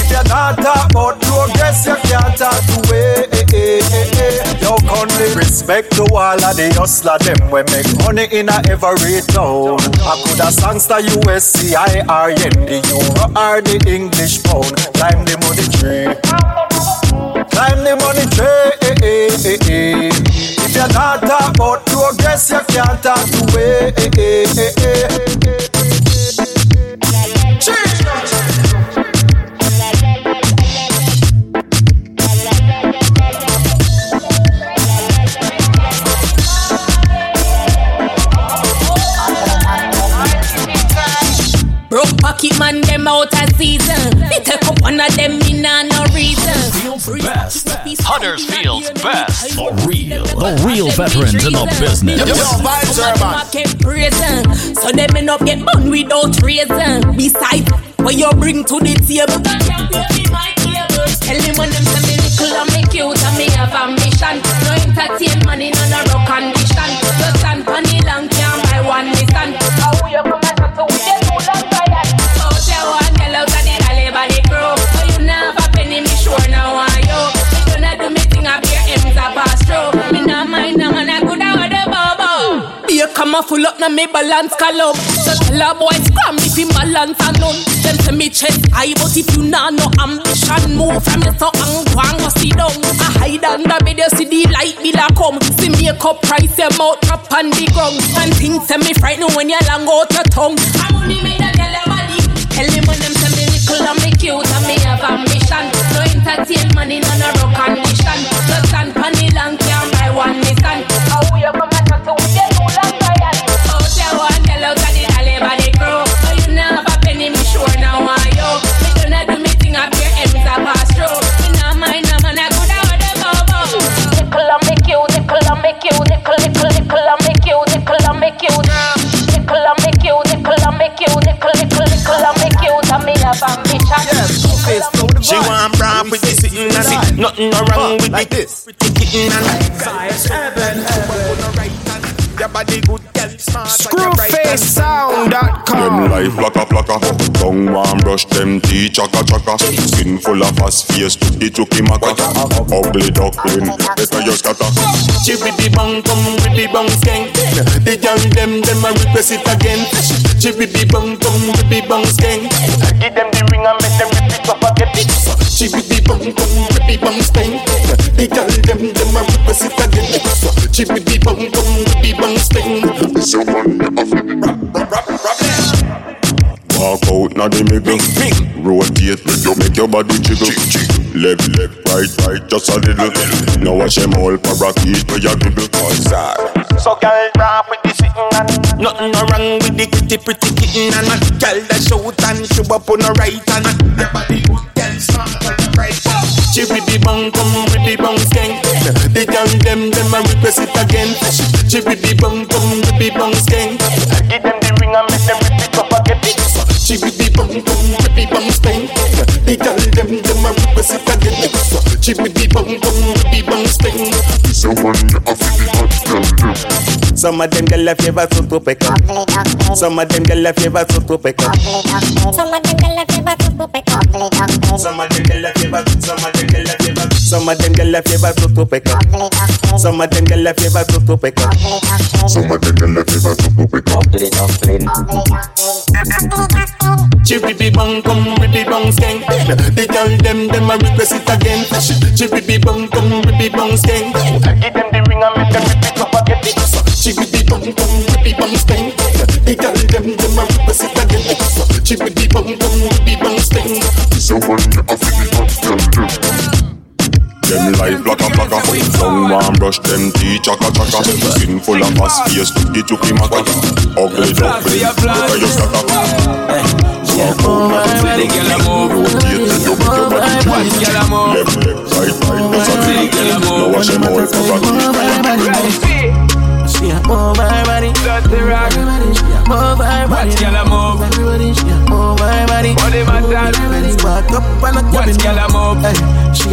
If you're not talk about progress, you can't talk to way. Yo, country, respect to all of the hustler them we make money in a every town. I could a songster the Euro or the English pound. Climb the money tree. Climb the money tree. If you're not about progress, you can't talk to way. Broke pocket man, them out of season. Me take up one of them, no reason. Best. Huddersfield's best. The real, the real veterans in the business. So them may not get bun without reason. Besides, what you bring to the table, Tell when them a full up na me balance column. So tell a boy scram if him balance and none. Them say me chest high, but if you nah no ambition, move from me so ang kwang go sit down. I hide under bed, you see the light bill a come. See me cup price, your mouth up on the ground. And things say me frightened when you long out your tongue. I money made a tell your body. Tell him when them say me little and me cute and me have ambition. No entertain money, no no rock condition. Just stand pon the long can't buy one Nissan. How cute and me have ambition. She want brand with this sitting and sit. Nothing wrong with like this. Kitten and Your body good. Screwfacesound.com Them life plaka plaka Tongue one brush them teeth chaka chaka Skin full of fast face to the chuki maka Ugly duckling, better you scatter She with the bong, come with the bong skank. The girl them, them a request it again. Chibby be bum bum, be bum skank. Give them the ring and make them rip it up again. Chibby be bum bum, be bum skank. They tell them a skank. Someone Walk out now the middle Rotate, you make your body jiggle Left, left, right, right, just a little Now watch them all parakeet where you dribble So girl, rap with the sitting and Nothing no wrong with the pretty, pretty kitten And a girl that shout and show up on the right And your body good, girl, smart on the right She with the bum, come with the bum skank They tell them, them a request it again. She the bum, with the bum skank Give them the ring and make them rip it up again. She the bum, with the bum skank They tell them, them a request it again. She the bum, with the bum skank Someone a feel hot tell Some of them girl a favor so to pick up. Some of them girl a favor so to pick up. Some of them girl a favor to to pick up. Some of them girl a favor, some of them girl a favor, some of them girl a favor so to pick up. Some of them girl a favor so to pick up. Some of them girl a favor so to pick up. Chibby be come with the bum skank. They tell them them a request it again. Chibby be bum come with the bum skank. Give them the ring and make them rip it up again. Chibby be bum come with the bum skank. They tell them them a request it again. Chibby be bum come with the bum skank. Someone a feel hot tell them them life like a plaka Tongue one brush them teeth chaka chaka Skin full of fast face to the chuki maka Ugly duckling, look at your stacker Walk out now the middle Rotate and make your body jiggle Left, left, right, right, that's a thing Now She a move her body, dirty rock. Move body, gyal a move. Everybody, she a move body. Body spark up cabin. Watch gyal a move. She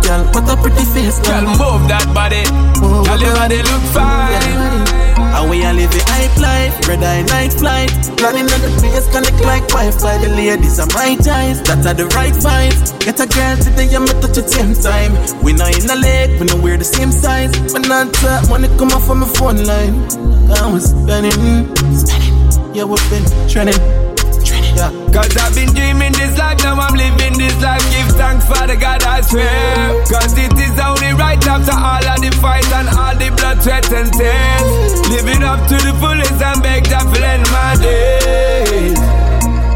girl, what a pretty face, Girl, girl. move that body. Girl, your body look fine. And we a live the hype life, red eye night flight. Planning on the place, connect like Wi-Fi. The ladies are my ties, that are the right vibes. Get a girl today, I'm touch at same time. We not in the lake, we know we're the same size. But not that money come off from my phone line. I was spending, spending. Yeah, we've been trending. Yeah. Cause I've been dreaming this life, now I'm living this life. Give thanks for the God, I swear. Cause it is only right after all of the fight and all the blood, sweat, and tears. Living up to the fullest and beg that to end my days.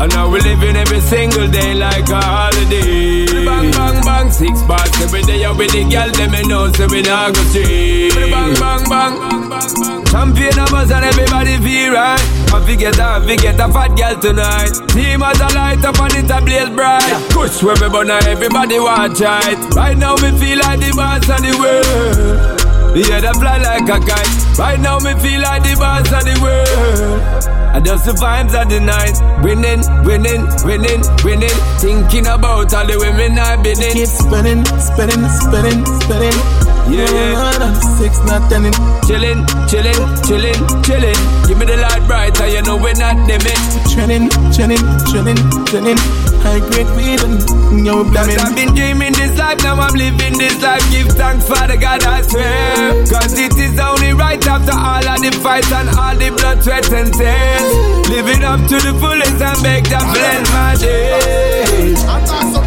And now we're living every single day like a holiday. Bang, bang, bang, six bars every day. Out with the girl, them me know, so we not go straight. Bang, bang, bang. Champagne of us and everybody feel right. And we get a, we get a fat girl tonight. Team as a light up and it a blaze bright. Push where we burn everybody watch it. Right now me feel like the boss of the world. Yeah, that fly like a kite. Right now me feel like the boss of the world. And just the vibes of the night. Winning, winning, winning, winning. Thinking about all the women I've been in. Keep spinning, spinning, spinning, spinning. Yeah. Six, not ten. Chillin', chillin', chillin', chillin'. Give me the light brighter, you know we're not dimming. Trending, trending, trending, trending. High grade weed and yo blamming. I've been dreaming this life, now I'm living this life. Give thanks for the God, I swear. Cause it is only right after all of the fights and all the blood, sweat, and tears. Living up to the fullest and beg that blend my days.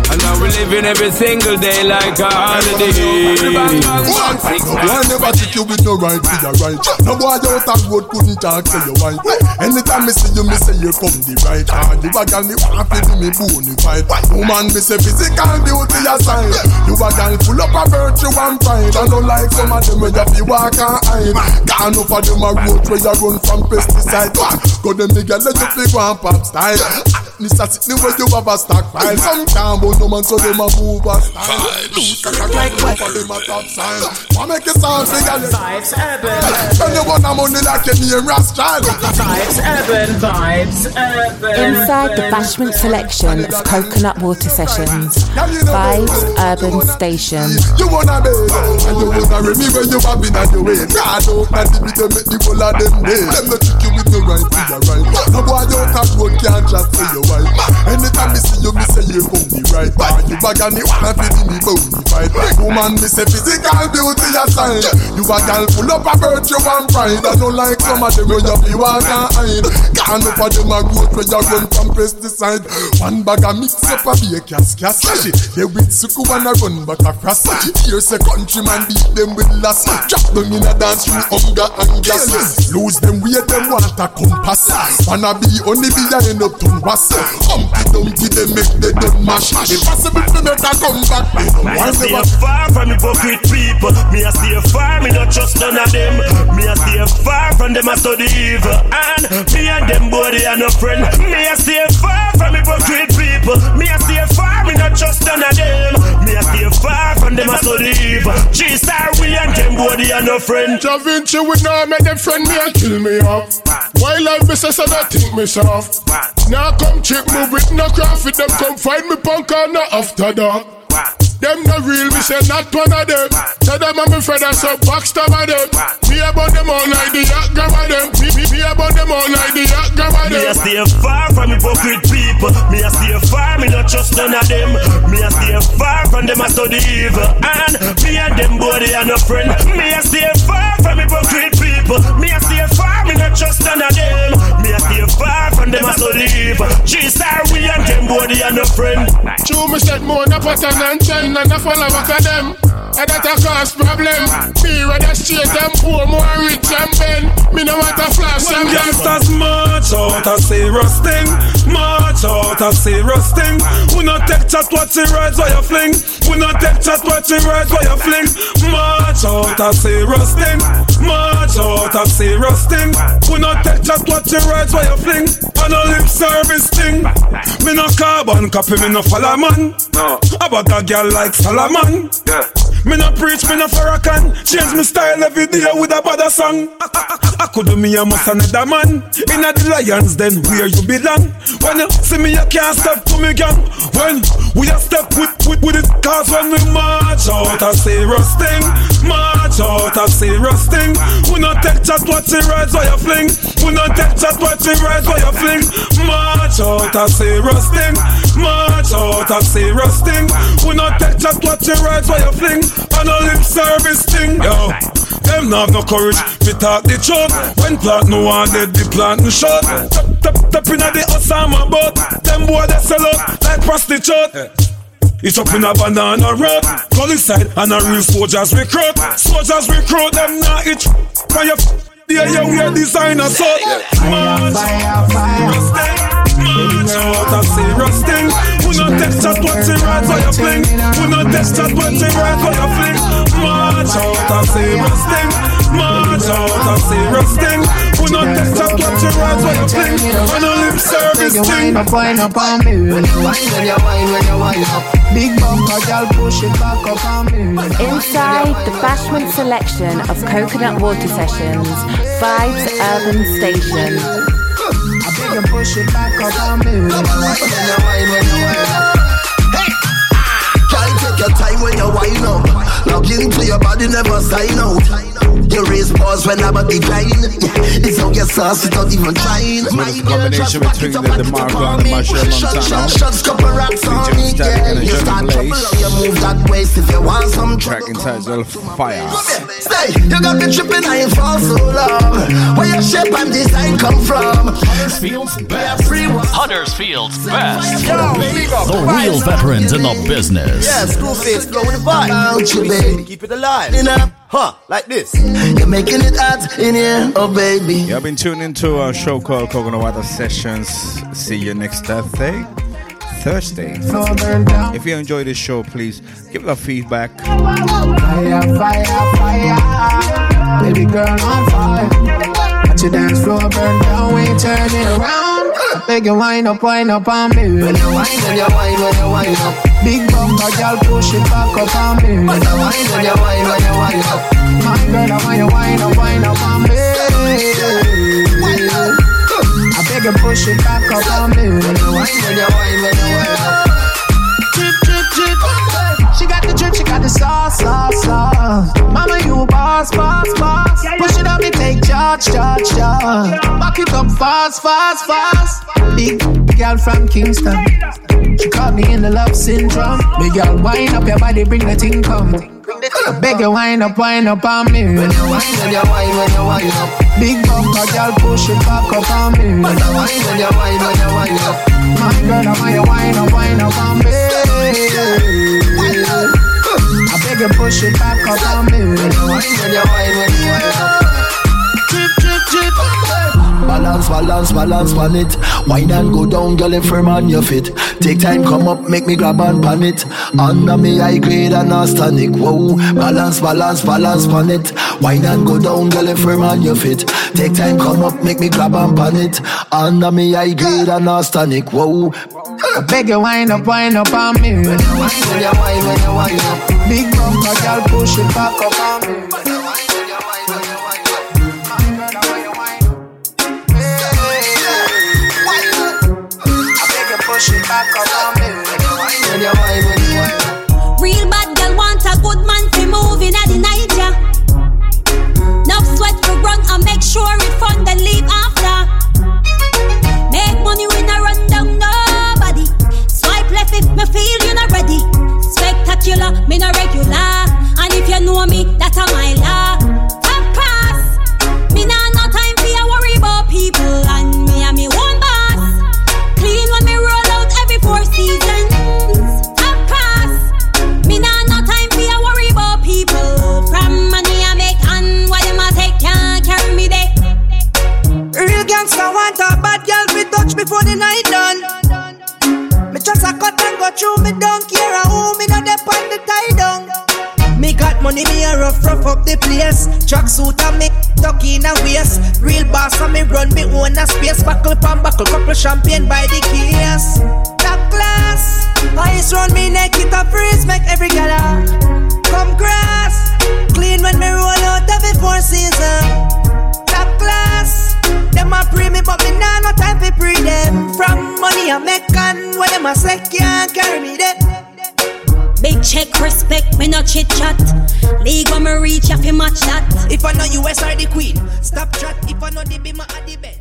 And now we're living every single day like a holiday. Bang, Why never take you with no right to the right? No boy out of road couldn't talk to your wife. Anytime me see you, me say you come the right. Ah, you a girl me want to do me bony fight. Woman me say physical beauty aside. You a girl full up of virtue and pride. I don't like some of them where you fi walk and hide. Gone up of them a road where you run from pesticide. Go them me girl let you and pop style. Mr. Sydney where you have a stockpile. Some can't but no man so them a move a style. Loose like white for them a top sign. Wanna make it sound big and Vibes urban. Tell you what I'm money like a name Rothschild. Vibes urban. Vibes urban. Inside the Bashment selection of Coconut Water Sessions, Vibes Urban Station. You wanna be And you wanna remember you have been on your way God don't let the video make the whole of them day Them no trick you with no right to your right. No boy out of road can't chat to your wife. Anytime me see you, me say you me right. You bag and you wanna fit in me bony fight. Woman, me say physical beauty a sign. You a girl full up of virtue and pride. I don't like some of them where you feel want and hide. Can't up of them a growth where you run from pesticide. One bag a mix up a be a cas cas. They with suku and a run but a cross. Here's a countryman beat them with loss. Drop them in a dance through hunger and gas. Lose them where them want a compass. Wanna be only be a end up to was. Humpty dumpty they make the done mash. Impossible to make a comeback. Me a stay far from hypocrite people. Me a stay far, me not trust none of them. Me a stay far from them a study evil. And me and them body are no friend. Me a stay far from hypocrite people. Me a stay far, me not trust none of them. Me a stay far from them a study evil. G-Star, we and them body are no friend. Da Vinci would not make them friend me and kill me off. Why life me say so that think me soft. Now come check me with no craft with them come find me punk on no after dark. Them not real, me say not one of them. Tell them I'm a friend, I backstab of them. Me about them all night, the yacht grab of them. Me, me, me about them all night, the yacht grab of them. Me a stay far from hypocrite people. Me a stay far, me not trust none of them. Me a stay far from them, I study evil. And me and them body are no friend. Me a stay far from hypocrite people. Me a stay far, me not trust none of them. Me a stay far from them, I study evil. G-Star, we and them body are no friend. True, me said more na pattern and ten and a follow back of them. And that a cause problem. Me rather straight and poor, more rich and Ben. Me no want a flash and gangsters march out a serious thing March out a serious thing We not take chat what you rides while you fling We not take chat what you rides while you fling March out a serious thing March out a serious thing. We not take chat what you rides while you fling. On a lip service thing. Me no carbon copy, me no follow man. About a girl like Solomon Me no preach, me no Farrakhan Change me style every day with a bad song. I, I, I could do me a must another man. In a the lions then where you belong? When you see me you can't step to me gang. When we a step with, with, with it Cause when we march out a serious thing March out a serious thing We not take chat what you rides while you fling. We not take chat what you rides while you fling. March out a serious thing. March out a serious thing. We not take chat what you rides while you fling. And a lip service thing Yo. Them not have no courage, me talk the truth. When plant no one dead, the plant no shot. Tap, tap, tap the Osama boat. Them boy they sell out like prostitute it's up in a banana road Call inside and a real soldiers recruit Soldiers recruit them not itch. When you f- yeah, yeah, we are designer so March. March. Out a serious thing We not take chat what you right for your fling We not take chat what you right for your fling March out a serious thing March out a serious thing We not take chat what you right for your fling On a lip service thing Wind up, wind up on me. When you wind, when you wind, when you wind up. Big bumper, girl, push it back up on me. Inside the Bashment selection of Coconut Water Sessions, Vibes the Urban Station. Push it back up on me. When you wind, when you. Girl, take your time when you wind up. Log into your body, never sign out. You raise pause when I decline. It's how you sauce without even trying. It's a combination between the DeMarco and the Marshall Shot, shot, Montano. shots, couple rocks on me, DJ Static girl. and You start trouble, Blaze. you move that waist if you want some Track trouble. entitled Fire. Stay, you got me tripping, I ain't fall so long. Um. Where your shape and design come from? Huddersfield's best. Huddersfield's best. The real veterans in the business. Yeah, Screwface, go with the vibe. Don't you, baby? Keep it alive. You know, huh? Like this. You're making it hot in here, oh baby. Yeah, I've been tuning into a show called Coconut Water Sessions. See you next Thursday. Thursday. If you enjoy this show, please give it a feedback. Fire, fire, fire. Baby girl on fire. Watch your dance floor burn down, we turn it around. Make you wind up, wind up on me. When you wind, when you wind, when you wind up. Big bumper, girl, push it back up on me. When you wind, when you wind, when you wind up. My girl, want you wind up, wind up on me. I beg you, push it back up on me. When you wind, when you wind, when you wind up. Drip, drip, drip. She got the drip, she got the sauce, sauce, sauce. Mama, you boss, boss, boss. Take charge, charge, charge. Back it up fast, fast, fast. Big girl from Kingston. She caught me in the love syndrome. Big girl, wind up your body, bring the thing come. I beg you, wind up, wind up on me. When you wind, when you wind, when you wind up. Big bumper, girl, push it back up on me. When you wind, when you wind, when you wind up. My girl, I want you wind up, wind up on me. I beg you, push it back up on me. When you wind, when you wind, when you wind up. Balance, balance, balance on it. Wine and go down, girl, if firm on your fit. Take time, come up, make me grab and pan it. Under me, high grade and astonic. Whoa, balance, balance, balance on it. Wine and go down, girl, if firm on your fit. Take time, come up, make me grab and pan it. Under me, high grade and astonic. Whoa. I beg you, wind up, wind up on me. When you wind, when you wind, when you wind up. Big bumper, girl, push it back up on me. Real bad girl want a good man to move in at the sweat and make sure it fun, after. Make money I run down nobody. Swipe left if me feel you're not ready. Spectacular, me not regular. And if you know me, that's my law. Before the night done. Me just a cut and go through, me don't care who, me not dep on the tie down. Me got money, me a rough, rough up the place. Track suit and me tuck in a waist. Real boss and me run me own a space. Buckle pan buckle, couple champagne by the case. Top class, ice round me neck, it a freeze, make every gala come grass. Clean when me roll out every four season. Top class, them a pre me, but me nah no time for pre them. From money I make and when them a say can't carry me there. Big check, respect, me no chit chat. League when me reach, you fi match that. If I know US are the queen, stop chat. If I know the be my the best.